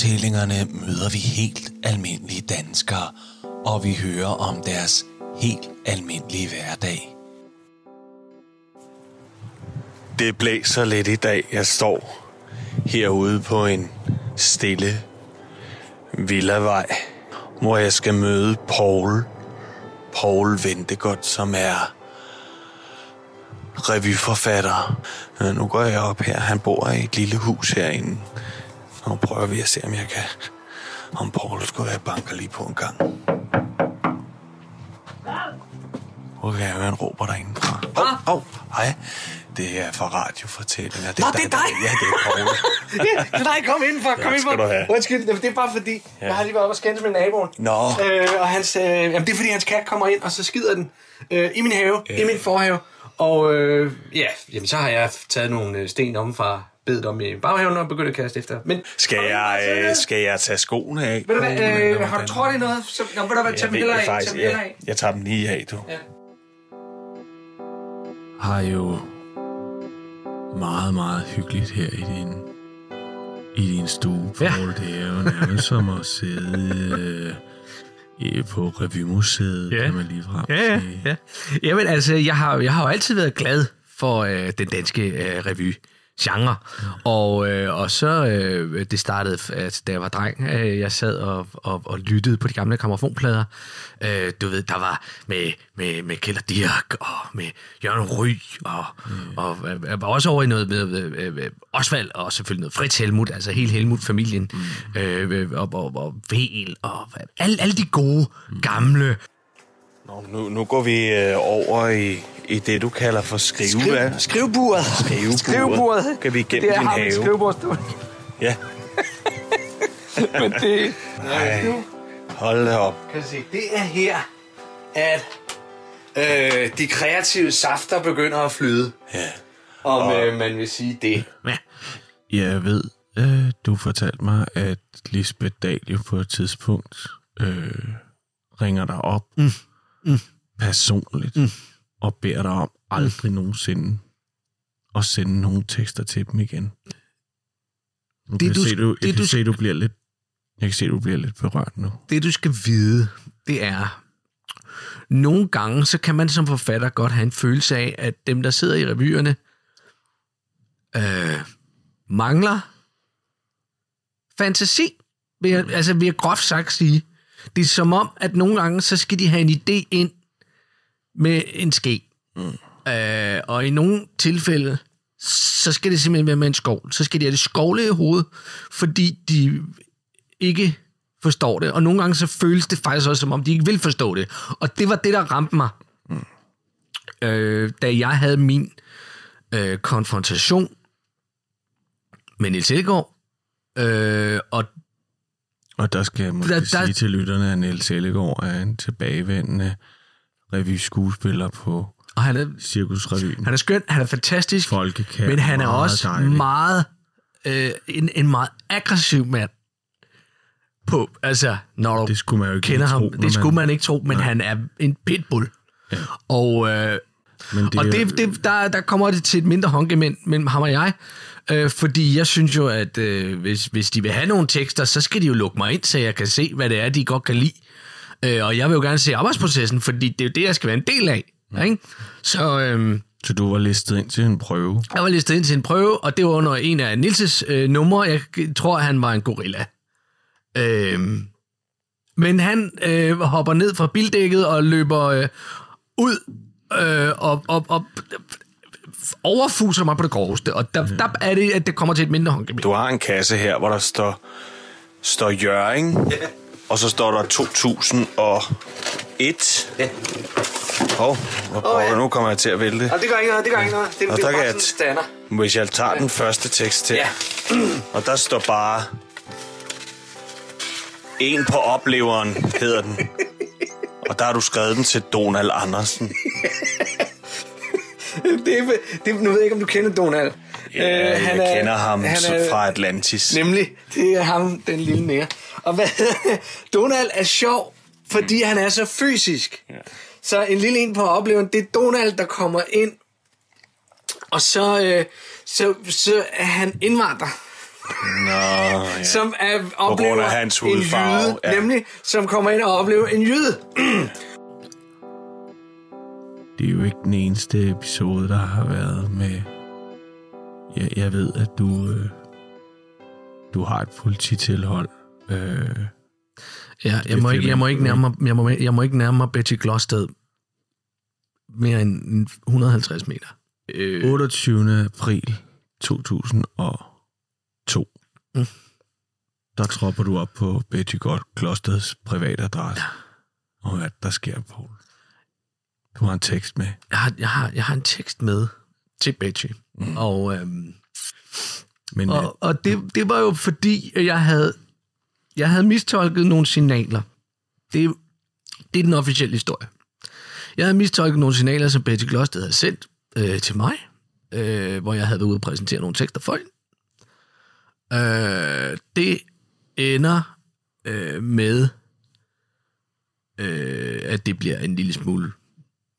Fortællingerne møder vi helt almindelige danskere, og vi hører om deres helt almindelige hverdag. Det blæser lidt i dag. Jeg står herude på en stille villavej, hvor jeg skal møde Paul. Paul Ventegodt, som er revyforfatter. Nu går jeg op her. Han bor i et lille hus herinde. Nu prøver vi at se, om jeg kan... Om Paul skulle være banker lige på en gang. Okay, jeg hører en råber derinde fra. Åh, oh, oh, hej. Det er fra radiofortællinger. Det Nå, det er dig. Ja, det er Paul. ja, nej, kom indenfor, kom indenfor. du have. Undskyld, det er bare fordi, ja. jeg har lige været oppe og skændes med naboen. Nå. Øh, og hans, øh, jamen, det er fordi, hans kat kommer ind, og så skider den øh, i min have, ja. i min forhave. Og øh, ja, jamen, så har jeg taget nogle øh, sten om fra bedet om i baghaven og begyndt at kaste efter. Men Skal jeg, øh, skal jeg tage skoene af? ved du hvad, øh, har du det er noget? Så, nå, ved du hvad, tag Jeg dem heller af. faktisk, dem af. Jeg tager dem lige af, du. Ja. har jo meget, meget hyggeligt her i din, i din stue, Paul. Ja. Det er jo nærmest som at sidde øh, i- på Revymuseet, Ja. kan man lige frem Ja, ja, ja. Jamen altså, jeg har, jeg har jo altid været glad for øh, den danske øh, revy genre. Og, øh, og så, øh, det startede, at da jeg var dreng, øh, jeg sad og, og, og lyttede på de gamle gramofonplader. Øh, du ved, der var med, med, med Kjeld Dirk og med Jørgen Ry, og, mm. og øh, jeg var også over i noget med øh, øh, Osvald, og selvfølgelig noget Fritz Helmut, altså hele Helmut-familien, mm. øh, og, og, og Vel, og alle, alle de gode, gamle Nå, nu, nu går vi øh, over i, i det, du kalder for skrive... Skriv, skrivebordet. Skrivebordet. Skrivebordet. Kan vi igennem det er din have? skrivebordstol. Ja. Men det... Ej, hold da op. Kan se, det er her, at øh, de kreative safter begynder at flyde. Ja. Om øh, man vil sige det. Ja. Jeg ved, øh, du fortalte mig, at Lisbeth Dahl jo på et tidspunkt øh, ringer dig op mm. Mm. personligt mm. og beder dig om aldrig mm. nogensinde at sende nogle tekster til dem igen. Nu Det, kan du- se, du, det, jeg kan du- se, du bliver lidt jeg kan se, du bliver lidt berørt nu. det du skal vide, det er, nogle gange, så kan man som forfatter godt have en følelse af, at dem, der sidder i revyerne, øh, mangler fantasi. Vil jeg, altså, vil jeg groft sagt sige. Det er som om, at nogle gange, så skal de have en idé ind med en ske. Mm. Øh, og i nogle tilfælde, så skal det simpelthen være med en skovl. Så skal de have det skovle i hovedet, fordi de ikke forstår det. Og nogle gange så føles det faktisk også, som om de ikke vil forstå det. Og det var det, der ramte mig, mm. øh, da jeg havde min øh, konfrontation med Niels Ellegaard. Øh, og Og der skal jeg måske Der- der, sige til lytterne, at Niels Ellegaard er en tilbagevendende revyskuespiller på Og han er, Cirkusrevyen. han er skøn, han er fantastisk, Folkekær, men han er også dejlig. meget øh, en, en meget aggressiv mand. På, altså, når du Det skulle man jo ikke kender ham, tro, når det skulle man- ikke tro, men Nej. han er en pitbull. Ja. Og, øh, Men det, og er det, det, der, der kommer det til et mindre håndgemænd mellem ham og jeg. Øh, fordi jeg synes jo, at øh, hvis, hvis de vil have nogle tekster, så skal de jo lukke mig ind, så jeg kan se, hvad det er, de godt kan lide. Øh, og jeg vil jo gerne se arbejdsprocessen, fordi det er jo det, jeg skal være en del af. Mm. Ikke? Så øh, Så du var listet ind til en prøve? jeg var listet ind til en prøve, og det var under en af Nilses øh, numre. Jeg tror, han var en gorilla. Øh, men han øh, hopper ned fra bildækket og løber øh, ud øh, og, og, og overfuser mig på det groveste. Og der, der er det, at det kommer til et mindre håndgemænd. Du har en kasse her, hvor der står, står Jøring, og så står der 2001. Ja. Hov, hvor Åh, ja. oh, nu kommer jeg til at vælte. Og det gør ikke noget, det gør ikke noget. Det, Og det der er kan bare jeg sådan stander. Hvis jeg tager den første tekst til, Ja. og der står bare... En på opleveren hedder den. Og der har du skrevet den til Donald Andersen. det, er, det, nu ved jeg ikke, om du kender Donald. Ja, Øh, jeg er- kender ham han er- fra Atlantis. Nemlig, det er ham, den lille nære. Og hvad, Donald er sjov, fordi han er så fysisk. Ja. Så en lille en på oplevelsen, det er Donald, der kommer ind, og så, øh, så, så er han indvandrer, Nå, ja. som er, oplever af hans en hudfarve, jøde, ja. nemlig, som kommer ind og oplever en jøde. Det er jo ikke den eneste episode, der har været med... Jeg, jeg ved, at du... Øh, du har et polititilhold. Øh, Ja, jeg, må ikke, jeg, må ikke nærme mig, jeg, må, jeg må ikke nærme mig Betty Glosted mere end 150 meter. Øh, 28. april 2002. Mm. Der tropper du op på Betty Godt Klosters private adresse. Og hvad der sker, Paul? Du har en tekst med. jeg, har, jeg, har, jeg har en tekst med til Betty. Mm. Og, øhm, Men øh, og, og det, det var jo fordi, jeg havde, jeg havde mistolket nogle signaler. Det, er- det er den officielle historie. Jeg havde mistolket nogle signaler, som Betty Gloster havde sendt øh, til mig, øh, hvor jeg havde været ude og præsentere nogle tekster for hende. Øh, det ender øh, med, øh, at det bliver en lille smule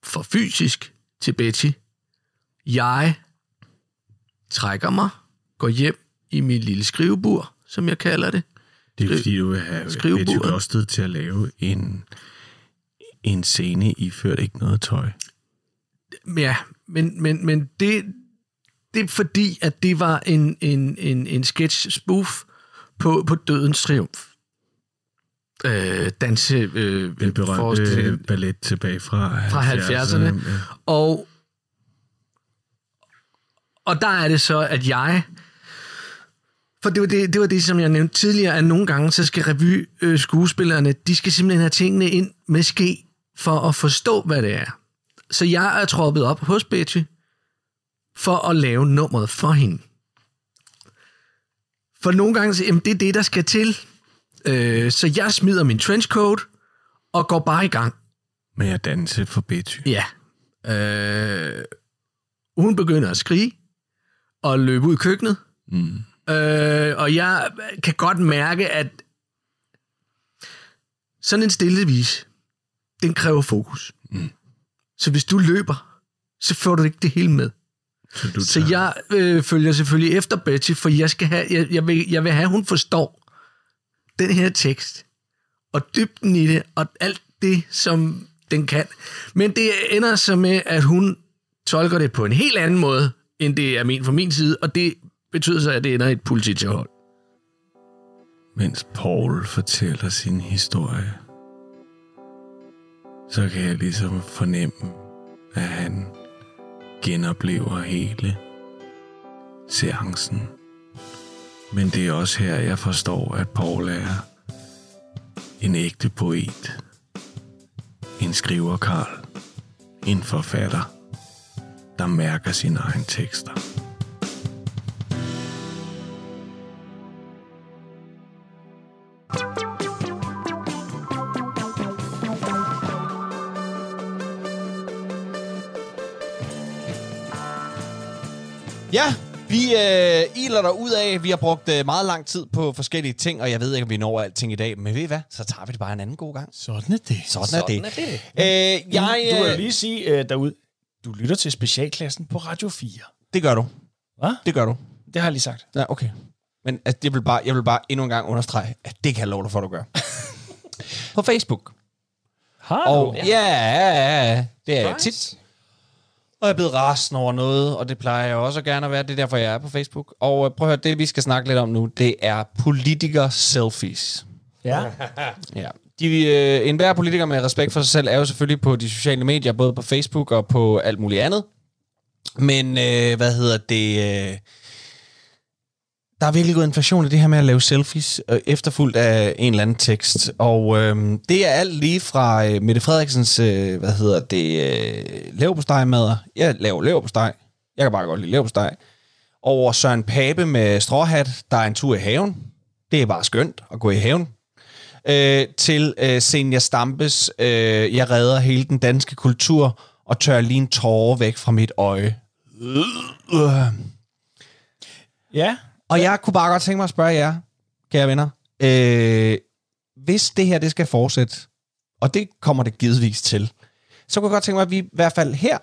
for fysisk til Betty. Jeg trækker mig, går hjem i min lille skrivebur, som jeg kalder det. det er fordi, du vil have. Betty Klosted til at lave en, en scene iført ikke noget tøj. Ja, men, men, men det, det er fordi, at det var en, en, en, en sketch-spoof på, på Dødens Triumf. Øh, danse øh, Den berømte forestilling. ballet tilbage fra, Fra 70'erne. Ja. Og, og der er det så, at jeg... For det var det, det var det, som jeg nævnte tidligere, at nogle gange, så skal revy øh, skuespillerne, de skal simpelthen have tingene ind med ske, for at forstå, hvad det er. Så jeg er troppet op hos Betty, for at lave nummeret for hende. For nogle gange, jamen, det er det, der skal til. Øh, så jeg smider min trenchcoat, og går bare i gang. Med at danse for Betty. Ja. Øh, hun begynder at skrige og løbe ud i køkkenet. Mm. Øh, og jeg kan godt mærke, at sådan en stillevis, den kræver fokus. Mm. Så hvis du løber, så får du ikke det hele med. Så, du Så jeg øh, følger selvfølgelig efter Betty, for jeg, skal have, jeg, jeg, vil, jeg vil have, at hun forstår den her tekst, og dybden i det, og alt det, som den kan. Men det ender så med, at hun tolker det på en helt anden måde, end det er ment fra min side, og det betyder så, at det ender i et polititilhold. Mens Paul fortæller sin historie, så kan jeg ligesom fornemme, at han genoplever hele seancen. Men det er også her, jeg forstår, at Paul er en ægte poet. En skriver Karl. En forfatter, der mærker sine egne tekster. Ja, vi øh, iler der ud af. Vi har brugt øh, meget lang tid på forskellige ting, og jeg ved ikke, om vi når alting i dag. Men ved I hvad? Så tager vi det bare en anden god gang. Sådan er det. Sådan, Sådan er er det. det. Øh, jeg, Du vil øh, lige sige uh, derude, du lytter til specialklassen på Radio 4. det gør du. Hvad? Det gør du. Det har jeg lige sagt. Ja, okay. Men altså, jeg, vil bare, jeg vil bare endnu en gang understrege, at det kan jeg love dig for, at du gør. på Facebook. Har Og du? ja, ja, ja, det er jeg tit. Og jeg er blevet rasende over noget, og det plejer jeg også gerne at være. Det er derfor, jeg er på Facebook. Og øh, prøv at høre, det vi skal snakke lidt om nu, det er politiker-selfies. Ja. Ja. De, øh, en hver politiker med respekt for sig selv er jo selvfølgelig på de sociale medier, både på Facebook og på alt muligt andet. Men øh, hvad hedder det? Øh, der er virkelig gået inflation i det her med at lave selfies, øh, efterfulgt af en eller anden tekst. Og øh, det er alt lige fra øh, Mette Frederiksens, øh, hvad hedder det, øh, leverpostejmadder. Jeg laver leverpostej. Jeg kan bare godt lide leverpostej. Over Søren Pape med stråhat, der er en tur i haven. Det er bare skønt at gå i haven øh, til øh, Senja Stampes øh, Jeg redder hele den danske kultur og tør lige en tårer væk fra mit øje. Øh. Ja. Og jeg kunne bare godt tænke mig at spørge jer, kære venner, øh, hvis det her det skal fortsætte, og det kommer det givetvis til, så kunne jeg godt tænke mig, at vi i hvert fald her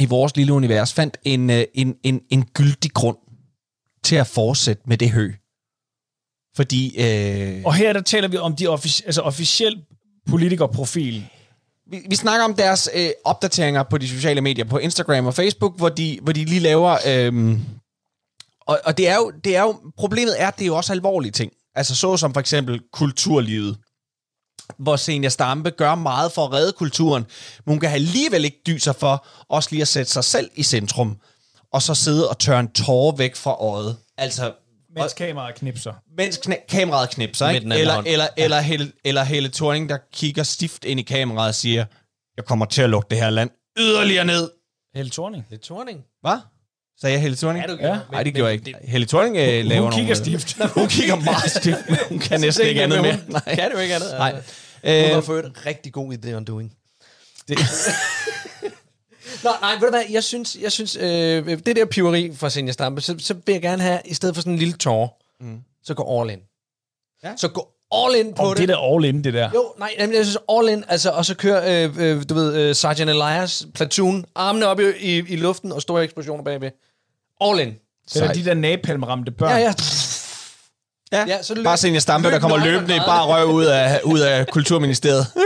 i vores lille univers fandt en, øh, en, en, en gyldig grund til at fortsætte med det hø. Fordi... Øh, Og her der taler vi om de offic- altså officiel politikerprofil. vi, vi snakker om deres øh, opdateringer på de sociale medier, på Instagram og Facebook, hvor de, hvor de lige laver... Øh, og og det, er jo, det er jo... Problemet er, at det er jo også alvorlige ting. Altså så som for eksempel kulturlivet. hvor Senior Stampe gør meget for at redde kulturen, men hun kan alligevel ikke dyse for også lige at sætte sig selv i centrum, og så sidde og tørre en tårer væk fra øjet. Altså, Mens kameraet knipser. mens kna- kameraet knipser, ikke? den anden Eller, hånd. eller, eller, Helle, eller Helle Thorning, der kigger stift ind i kameraet og siger, jeg kommer til at lukke det her land yderligere ned. Helle Thorning. Det er Torning. Hvad? Sagde jeg Helle Thorning? Ja, Ja. Nej, det gjorde jeg ikke. Helle Thorning øh, laver nogle... kigger stift. hun kigger meget stift, men hun kan næsten ikke andet mere. Nej. Kan du ikke andet? Nej. Hun var Øh, for øvrigt rigtig god i The Undoing. Det. Nå, nej, ved du hvad, jeg synes, jeg synes øh, det der piveri fra Senja Stampe, så, så vil jeg gerne have, i stedet for sådan en lille tår, mm. så gå all in. Ja. Så gå all in på Og det. det der all in, det der. Jo, nej, jamen, jeg synes all in, altså, og så køre, øh, øh, du ved, øh, Sergeant Elias, platoon, armene op i, i, i luften og store eksplosioner bagved. All in. Eller de der napalm-ramte børn. Ja, ja. ja, Ja, så løb- bare Senior Stampe, der kommer løbende i bare røv ud af, ud af Kulturministeriet. Det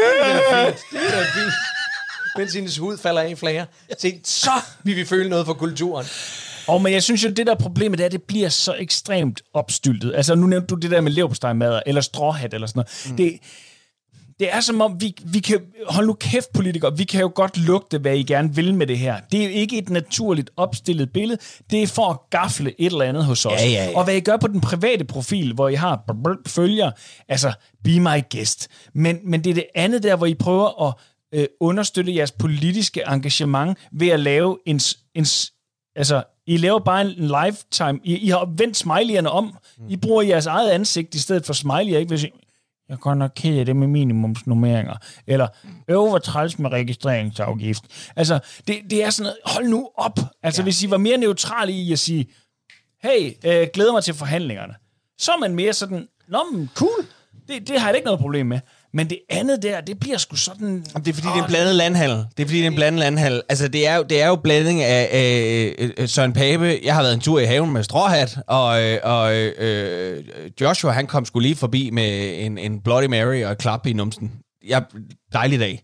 er fint. Det er. Mens hendes hud falder af i flager. Se, så vil vi føle noget for kulturen. Og men jeg synes jo, det der problemet er, at det bliver så ekstremt opstyltet. Altså, nu nævnte du det der med leverpostejmadder, eller stråhat, eller sådan noget. Mm. Det, det er som om, vi, vi kan... Hold nu kæft, politikere. Vi kan jo godt lugte, hvad I gerne vil med det her. Det er jo ikke et naturligt opstillet billede. Det er for at gafle et eller andet hos os. Ja, ja, ja. Og hvad I gør på den private profil, hvor I har følger, altså, be my guest. Men, men det er det andet der, hvor I prøver at øh, understøtte jeres politiske engagement ved at lave en, en altså, I laver bare en lifetime. I, I har vendt smileyerne om. I bruger jeres eget ansigt i stedet for smiley. Ikke? Hvis I, jeg er godt nok ked af det med minimumsnummeringer. Eller øv hvor træls med registreringsafgift. Altså, det, det er sådan noget, hold nu op. Altså, ja. hvis I var mere neutrale i at sige, hey, øh, glæder mig til forhandlingerne. Så er man mere sådan, nå, men cool. Det, det har jeg da ikke noget problem med. Men det andet der, det bliver sgu sådan... Jamen, det er fordi, det er en blandet landhandel. Det er fordi, det er en blandet landhandel. Altså, det er jo, det er jo blanding af øh, øh, Søren Pape. Jeg har været en tur i haven med stråhat, og, øh, og øh, Joshua, han kom skulle lige forbi med en, en Bloody Mary og et klap i numsen. Jeg, dejlig dag.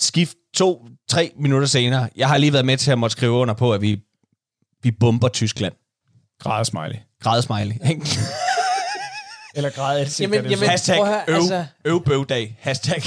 Skift to, tre minutter senere. Jeg har lige været med til at måtte skrive under på, at vi, vi bomber Tyskland. Grædesmiley. Grædesmiley. ikke? Eller græde Jamen, jamen, Hashtag høre, øv, altså- øv bøvdag. Hashtag.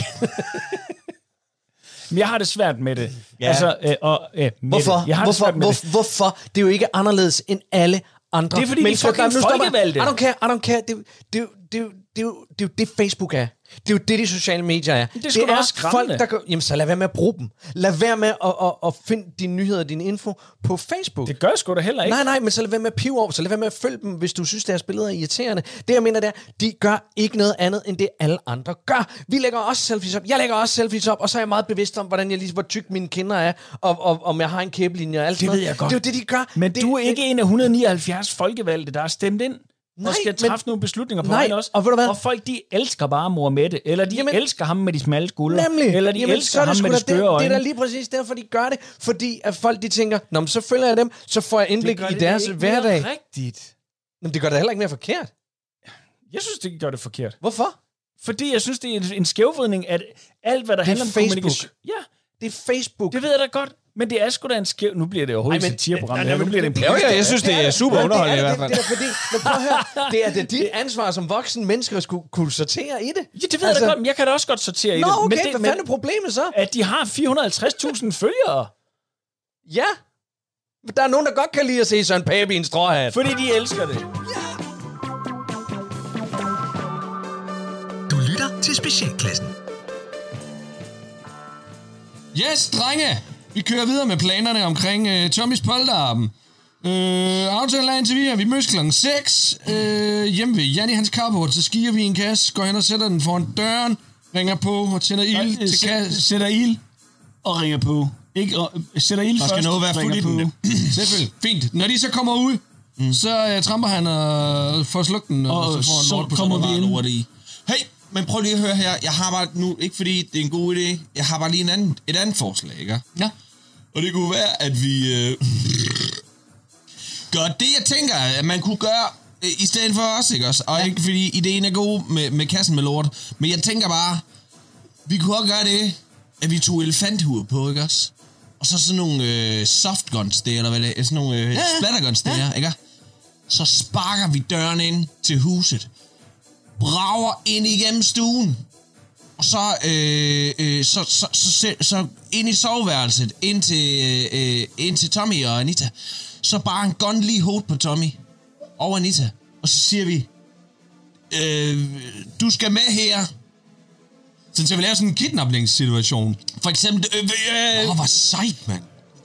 Men jeg har det svært med det. Ja. Altså, øh, og, øh, med Hvorfor? Det. Jeg har hvorfor? det svært med Hvor, det. hvorfor? Det er jo ikke anderledes end alle andre Det er fordi, de er fucking folkevalgte. I don't care, I don't care. Det, er det, det, det, det er jo det, Facebook er. Det er jo det, de sociale medier er. Det er da er også skræmmende. folk, der gør, Jamen, så lad være med at bruge dem. Lad være med at, at, at finde dine nyheder, din info på Facebook. Det gør jeg sgu da heller ikke. Nej, nej, men så lad være med at pive over, så lad være med at følge dem, hvis du synes, deres billeder er irriterende. Det, jeg mener, det er, de gør ikke noget andet, end det alle andre gør. Vi lægger også selfies op. Jeg lægger også selfies op, og så er jeg meget bevidst om, hvordan jeg lige, hvor tyk mine kinder er, og, og om jeg har en kæbelinje og alt Det sådan ved jeg godt. Det er jo det, de gør. Men det, du er ikke en af 179 folkevalgte, der er stemt ind. Nej, og skal men- træffe nogle beslutninger på Nej, også. og ved du hvad? Og folk, de elsker bare mor Mette, eller de Jamen- elsker ham med de smalle skuldre, Nemlig. eller de Jamen, elsker er det ham med de skøre der, Det øjne. er da lige præcis derfor, de gør det. Fordi at folk, de tænker, Nå, men så følger jeg dem, så får jeg indblik gør i det deres ikke hverdag. rigtigt. Men det gør det heller ikke mere forkert. Jeg synes, det gør det forkert. Hvorfor? Fordi jeg synes, det er en- skævvridning, at alt, hvad der Det er handler om Facebook. kommunikation... Ja, Det er Facebook. det ved jeg da godt. Men det er sgu da en skæv... Nu bliver det overhovedet Ej, men- et satirprogram. Nej, det nej, Nu bliver det en men- Jo, ja, jeg synes, det er super Ja, underholdende i det er, hvert fald. Det, det er fordi, men prøv at høre, det er det dit ansvar som voksen mennesker at skulle kunne sortere i det. Ja, det ved jeg da godt, men jeg kan da også godt sortere i Nå, det. okay, men det, hvad fanden er problemet så? At de har 450.000 følgere. Ja, der er nogen, der godt kan lide at se Søren Pape i en stråhat. Fordi de elsker det. Du lytter til Specialklassen. Yes, drenge! Vi kører videre med planerne omkring uh, Tommys polterappen. Uh, aftalen er indtil videre, vi mødes klokken 6. Uh, hjemme ved Janni hans carport, så skier vi en kasse, går hen og sætter den foran døren, ringer på og tænder ild øh, til kassen. Sætter ild og ringer på. Ikke, og, sætter ild Der skal først, noget være fuldt i den. Selvfølgelig. Fint. Når de så kommer ud, mm. så uh, tramper han og får slugt den, og, Og så får han så på kommer vi ind. i. Hey, men prøv lige at høre her. Jeg har bare nu, ikke fordi det er en god idé, jeg har bare lige en anden, et andet forslag, ikke? Ja. Og det kunne være, at vi øh, gør det, jeg tænker, at man kunne gøre øh, i stedet for os, ikke også? Og ja. ikke fordi ideen er god med, med kassen med lort, men jeg tænker bare, vi kunne også gøre det, at vi tog elefanthuer på, ikke også? Og så sådan nogle øh, softguns der, eller hvad det er, sådan nogle øh, ja, ja. splatterguns der, ja. ikke? Så sparker vi døren ind til huset, brager ind igennem stuen, Og så, øh, øh, så, så, så, så, så ind i soveværelset, ind til, øh, ind til Tommy og Anita, så bare en gun lige hoved på Tommy og Anita. Og så siger vi, øh, du skal med her. Så skal vi lave sådan en kidnapningssituation. For eksempel... Øh, øh, Åh, oh, hvor sejt, mand.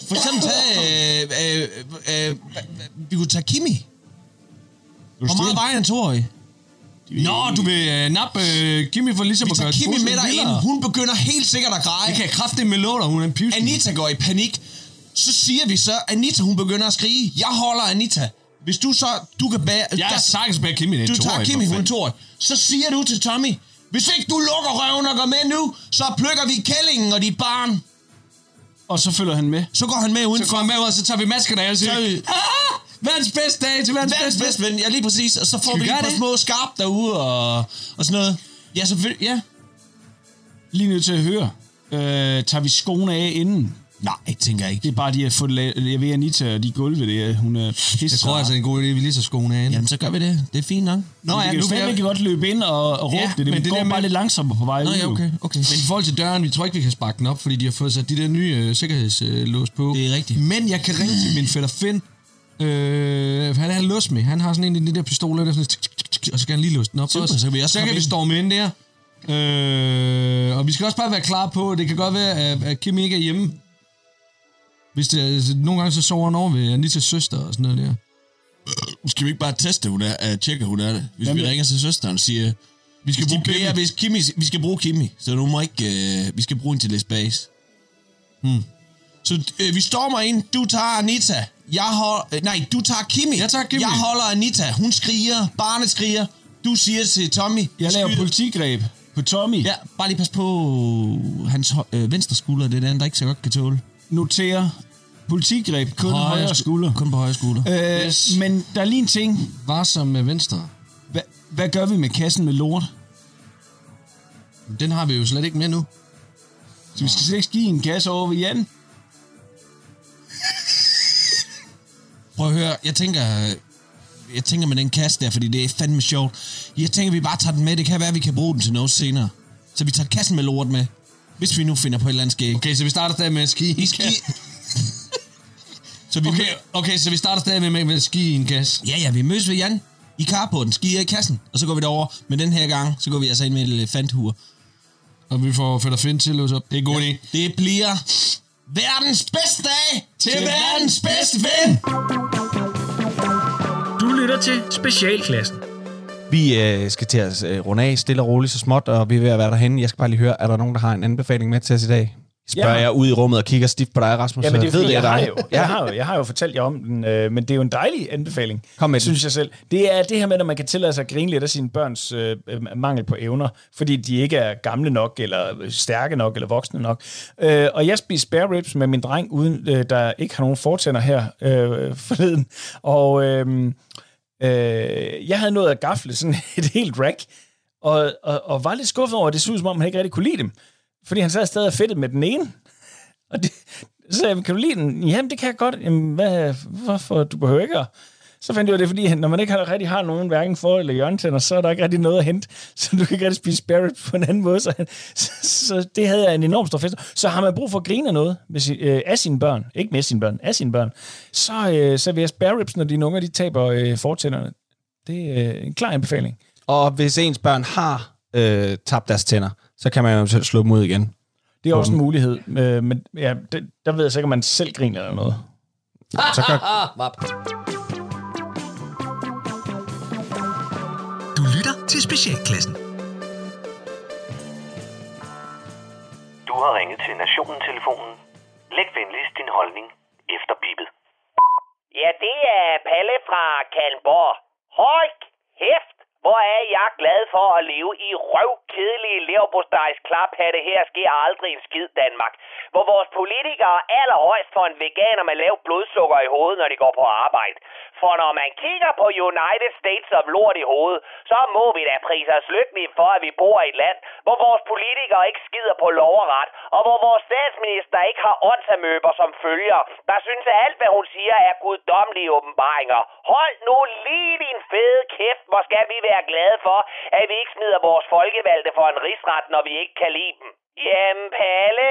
For eksempel tage... Øh, øh, øh, øh, vi kunne tage Kimi. Hvor meget vejer en toårig? Nå, du vil øh, nappe øh, Kimi for ligesom Vi at gøre tager Kimi truslen med vildere. derind. Hun begynder helt sikkert at græde. Det kan jeg kraftedeme med dig, hun er en pivs. Anita går i panik. Så siger vi så, Anita hun begynder at skrige. Jeg holder Anita. Hvis du så, du kan bære... Jeg er sagtens bære Kimi, det er Du tager Kimi, for hun er. Så siger du til Tommy, hvis ikke du lukker røven og går med nu, så plukker vi kællingen og dit barn. Og så følger han med. Så går han med uden. Så går han med ud, og så tager vi maskerne af og siger, Så verdens bedste dag til verdens, Verdens bedste ven, ja lige præcis. Og så får Skal vi vi lige det? små skarp derude og, og sådan noget. Ja, selvfølgelig, ja. Lige nødt til at høre. Øh, tager vi skoene af inden? Nej, tænker jeg ikke. Det er bare de har fået la- leveret Anita og de gulve, det er, hun er pisse. Jeg tror altså, det er en god idé, at vi lige tager skoene af. Jamen, så gør vi det. Det er fint nok. Nå, ja, kan jo kan stadigvæk godt løbe ind og, og råbe Ja, det. Det men det går der med- bare lidt langsommere på vej Nå, ud. ja, okay, okay. Men i forhold til døren, vi tror ikke, vi kan sparke den op, fordi de har fået sat de der nye øh, sikkerhedslås på. Det er rigtigt. Men jeg kan ringe til min fætter Finn. Øh, han er lås med. Han har sådan en af de der pistoler, der er sådan, tik, og så skal han lige låse den op. Super, så kan vi også så kan vi storme ind der. Øh, og vi skal også bare være klar på, det kan godt være, at, at Kim ikke er hjemme. Hvis det, altså, nogle gange så sover han over ved Anitas søster og sådan noget der. Skal vi ikke bare teste, hun er, uh, tjekke, hun er det? Hvis Jamen, vi ringer til søsteren og siger, vi skal, Hvis bruge beder- Kimi. Hvis Kimi, vi skal bruge Kimi, så du må ikke, uh, vi skal bruge hende til lidt base. Hmm. Så uh, vi stormer ind, du tager Anita, jeg hold, uh, nej, du tager Kimi. Jeg tager Kimi. Jeg holder Anita, hun skriger, barnet skriger, du siger til Tommy, Jeg laver skyder- politigreb på Tommy. Ja, bare lige pas på hans øh, venstre skulder, det er den, der ikke så godt kan tåle. Noterer politigreb kun højre, højre sku- skulder. Kun på højre skulder. Øh, Yes. Men der er lige en ting. Varsom med venstre. Hva, hvad gør vi med kassen med lort? Den har vi jo slet ikke med nu. Så vi skal slet ikke give en kasse over ved Jan. Prøv at høre, jeg tænker, jeg tænker med den kasse der, fordi det er fandme sjovt. Jeg tænker, vi bare tager den med. Det kan være, vi kan bruge den til noget senere. Så vi tager kassen med lort med. Hvis vi nu finder på et eller andet skæg. Okay, så vi starter stadig med at ski. I ski... så vi Okay, okay, så vi starter stadig med, med at ski i en kasse. Ja, ja, vi mødes ved Jan i carporten, skier i kassen, og så går vi derover. Men den her gang, så går vi altså ind med et elefanthuer. Og vi får Fætter Finn til os op. Det er en god idé. Det bliver verdens bedste dag til, til verdens bedste ven. Du lytter til Specialklassen. Vi øh, skal til at øh, runde af stille og roligt så småt, og vi er ved at være derhenne. Jeg skal bare lige høre, er der nogen, der har en anbefaling med til os i dag? Spørger Ja. jeg ud i rummet og kigger stift på dig, Rasmus. Jamen, det er så fordi, jeg, er har jo, jeg, har jo, jeg har jo fortalt jer om den, øh, men det er jo en dejlig anbefaling, Kom med den. synes jeg selv. Det er det her med, når man kan tillade sig at grine lidt af sine børns øh, øh, mangel på evner, fordi de ikke er gamle nok, eller stærke nok, eller voksne nok. Øh, og jeg spiste spare ribs med min dreng, uden øh, der ikke har nogen fortænder her øh, forleden. Og øh, øh, jeg havde nået at gafle sådan et helt rack, og, og, og var lidt skuffet over, at det så ud som om, han ikke rigtig kunne lide dem. Fordi han sad stadig og fedtet med den ene. Og det, så sagde jeg, kan du lide den? Jamen, det kan jeg godt. Jamen, hvad, hvorfor? Du behøver ikke at... Så fandt jeg ud af det, fordi når man ikke har, rigtig har nogen hverken for- eller hjørnetænder, så er der ikke rigtig noget at hente. Så du kan ikke rigtig spise spare på en anden måde. Så, så, så det havde jeg en enorm stor fest. Så har man brug for at grine af noget med sin, øh, af sine børn, ikke med sine børn, af sine børn, så, øh, så vil spare ribs, når dine unger de taber øh, fortænderne. Det er øh, en klar anbefaling. Og hvis ens børn har øh, tabt deres tænder, så kan man jo selv slå dem ud igen. Det er også en mulighed. Øh, men ja, det, der ved jeg så ikke, om man selv griner eller noget. Så gør, Du lytter til Specialklassen. Du har ringet til Nationen-telefonen. Læg venligst din holdning efter bippet. Ja, det er Palle fra Kalmborg. Hold kæft, hvor er jeg glad for at leve i røvkedelige leverpostejs klaphatte. Her sker aldrig en skid Danmark. Hvor vores politikere allerhøjst får en veganer med lav blodsukker i hovedet, når de går på arbejde. For når man kigger på United States of lort i hovedet, så må vi da prise os lykkelige for, at vi bor i et land, hvor vores politikere ikke skider på lov og ret, og hvor vores statsminister ikke har åndsamøber som følger, der synes, at alt, hvad hun siger, er guddommelige åbenbaringer. Hold nu lige din fede kæft, hvor skal vi være glade for, at vi ikke smider vores folkevalgte for en rigsret, når vi ikke kan lide dem. Jamen, Palle,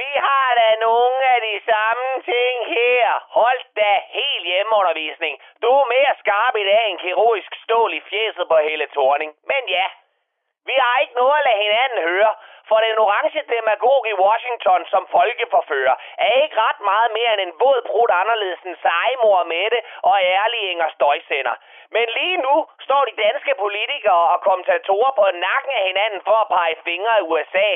vi har da nogle af de samme ting her. Hold da helt hjemmeundervisning. Du er mere skarp i dag end kirurgisk stål i fjeset på hele Torning. Men ja, vi har ikke noget at lade hinanden høre, for den orange demagog i Washington som folkeforfører er ikke ret meget mere end en våd brud anderledes end sejmor Mette og ærlige Inger Støjsender. Men lige nu står de danske politikere og kommentatorer på nakken af hinanden for at pege fingre i USA.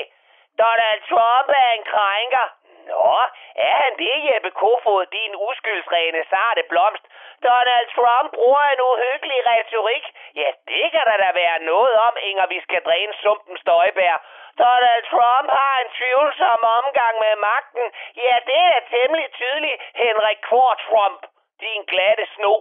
Donald Trump er en krænker. Nå, er han det, Jeppe Kofod, din uskyldsrene sarte blomst? Donald Trump bruger en uhyggelig retorik. Ja, det kan der da være noget om, Inger, vi skal dræne sumpen Støjbær. Donald Trump har en tvivlsom omgang med magten. Ja, det er temmelig tydeligt, Henrik Kvart Trump, din glatte sno.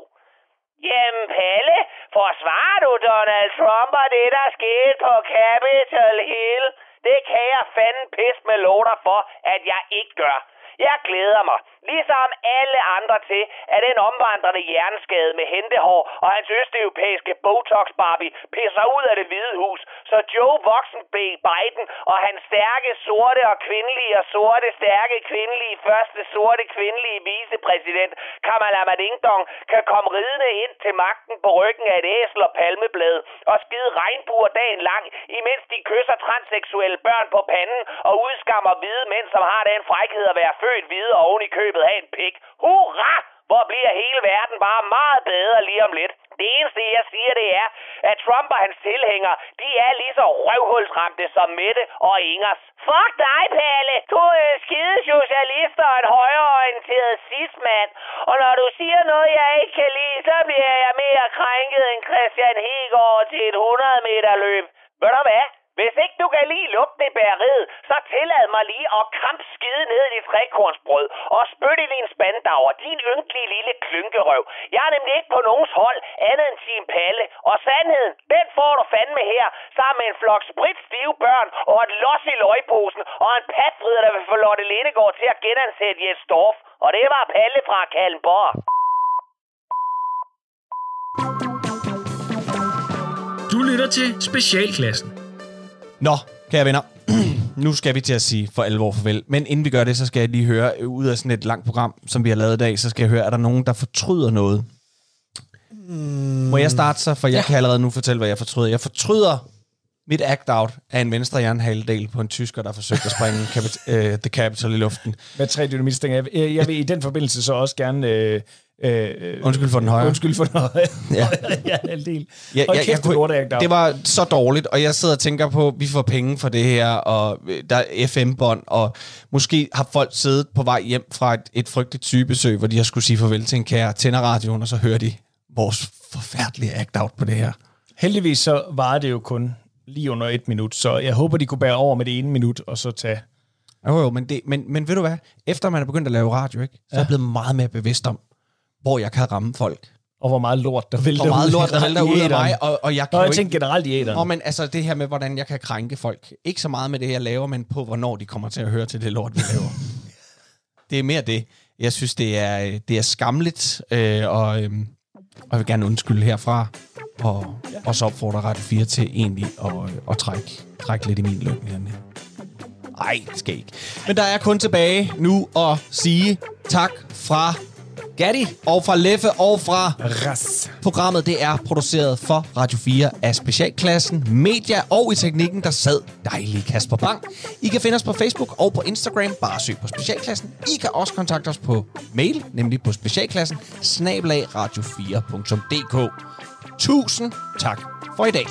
Jamen, Palle, forsvarer du Donald Trump og det, der skete på Capitol Hill? Det kan jeg fanden pisse med låter for, at jeg ikke gør. Jeg glæder mig, ligesom alle andre til, at den omvandrende hjerneskade med hentehår og hans østeuropæiske Botox-Barbie pisser ud af det hvide hus, så Joe Voksen B. Biden og hans stærke sorte og kvindelige og sorte stærke kvindelige første sorte kvindelige vicepræsident Kamala Ding-Dong kan komme ridende ind til magten på ryggen af et æsel og palmeblad og skide regnbuer dagen lang, imens de kysser transseksuelle børn på panden og udskammer hvide mænd, som har den frækhed at være født hvide og oven i købet have en pik. Hurra! Hvor bliver hele verden bare meget bedre lige om lidt. Det eneste, jeg siger, det er, at Trump og hans tilhængere, de er lige så røvhulsramte som Mette og Ingers. Fuck dig, Palle! Du er skide socialist og en højreorienteret cismand. Og når du siger noget, jeg ikke kan lide, så bliver jeg mere krænket end Christian Hegård til et 100 meter løb. Ved du hvad? Hvis ikke du kan lige lugte i bæreriet, så tillad mig lige at kampskide ned i dit trækornsbrød og spytte i din spandauer, din ynkelige lille klynkerøv. Jeg er nemlig ikke på nogens hold andet end sin palle. Og sandheden, den får du fandme her, sammen med en flok spritstive børn og et los i løgposen og en patfrider, der vil få Lotte Lindegård til at genansætte Jes Dorf. Og det var Palle fra Kallenborg. Du lytter til Specialklassen. Nå, kære venner. nu skal vi til at sige for alvor farvel. Men inden vi gør det, så skal jeg lige høre, ud af sådan et langt program, som vi har lavet i dag, så skal jeg høre, er der nogen, der fortryder noget? Mm. Må jeg starte så? For jeg ja. kan allerede nu fortælle, hvad jeg fortryder. Jeg fortryder mit act-out af en venstre jernhaledel på en tysker, der forsøgte at springe kapit- uh, The Capital i luften. Med tre dynamitstænger. Jeg, jeg vil i den forbindelse så også gerne... Øh, øh, Undskyld for den højre. Undskyld for den højre. Ja. ja, halvdel. Ja, Hold ja, kæft, jeg det kunne- det var så dårligt, og jeg sidder og tænker på, at vi får penge for det her, og øh, der er FM-bånd, og måske har folk siddet på vej hjem fra et, et frygteligt sygebesøg, hvor de har skulle sige farvel til en kære, tænder radioen, og så hører de vores forfærdelige act-out på det her. Heldigvis så var det jo kun lige under et minut, så jeg håber, de kunne bære over med det ene minut, og så tage... Jo, jo, men, det, men, men ved du hvad? Efter man er begyndt at lave radio, ikke, så ja. er jeg blevet meget mere bevidst om, hvor jeg kan ramme folk. Og hvor meget lort, der vælter Hvor meget lort, der vælter ud af mig, og, og jeg kan Nå, jeg ikke- tænker generelt i æteren. Nå, men altså det her med, hvordan jeg kan krænke folk. Ikke så meget med det, jeg laver, men på, hvornår de kommer til at høre til det lort, vi laver. det er mere det. Jeg synes, det er, det er skamligt, øh, og, øh, og jeg vil gerne undskylde herfra, og ja. også opfordre Radio 4 til egentlig at, at trække, trække lidt i min løn her. Nej, det skal ikke. Men der er kun tilbage nu at sige tak fra Gatti og fra Leffe og fra Ras. Programmet det er produceret for Radio 4 af Specialklassen, Media og i teknikken, der sad dejlige Kasper Bang. I kan finde os på Facebook og på Instagram. Bare søg på Specialklassen. I kan også kontakte os på mail, nemlig på specialklassen, snabelag radio4.dk. Tusind tak for i dag.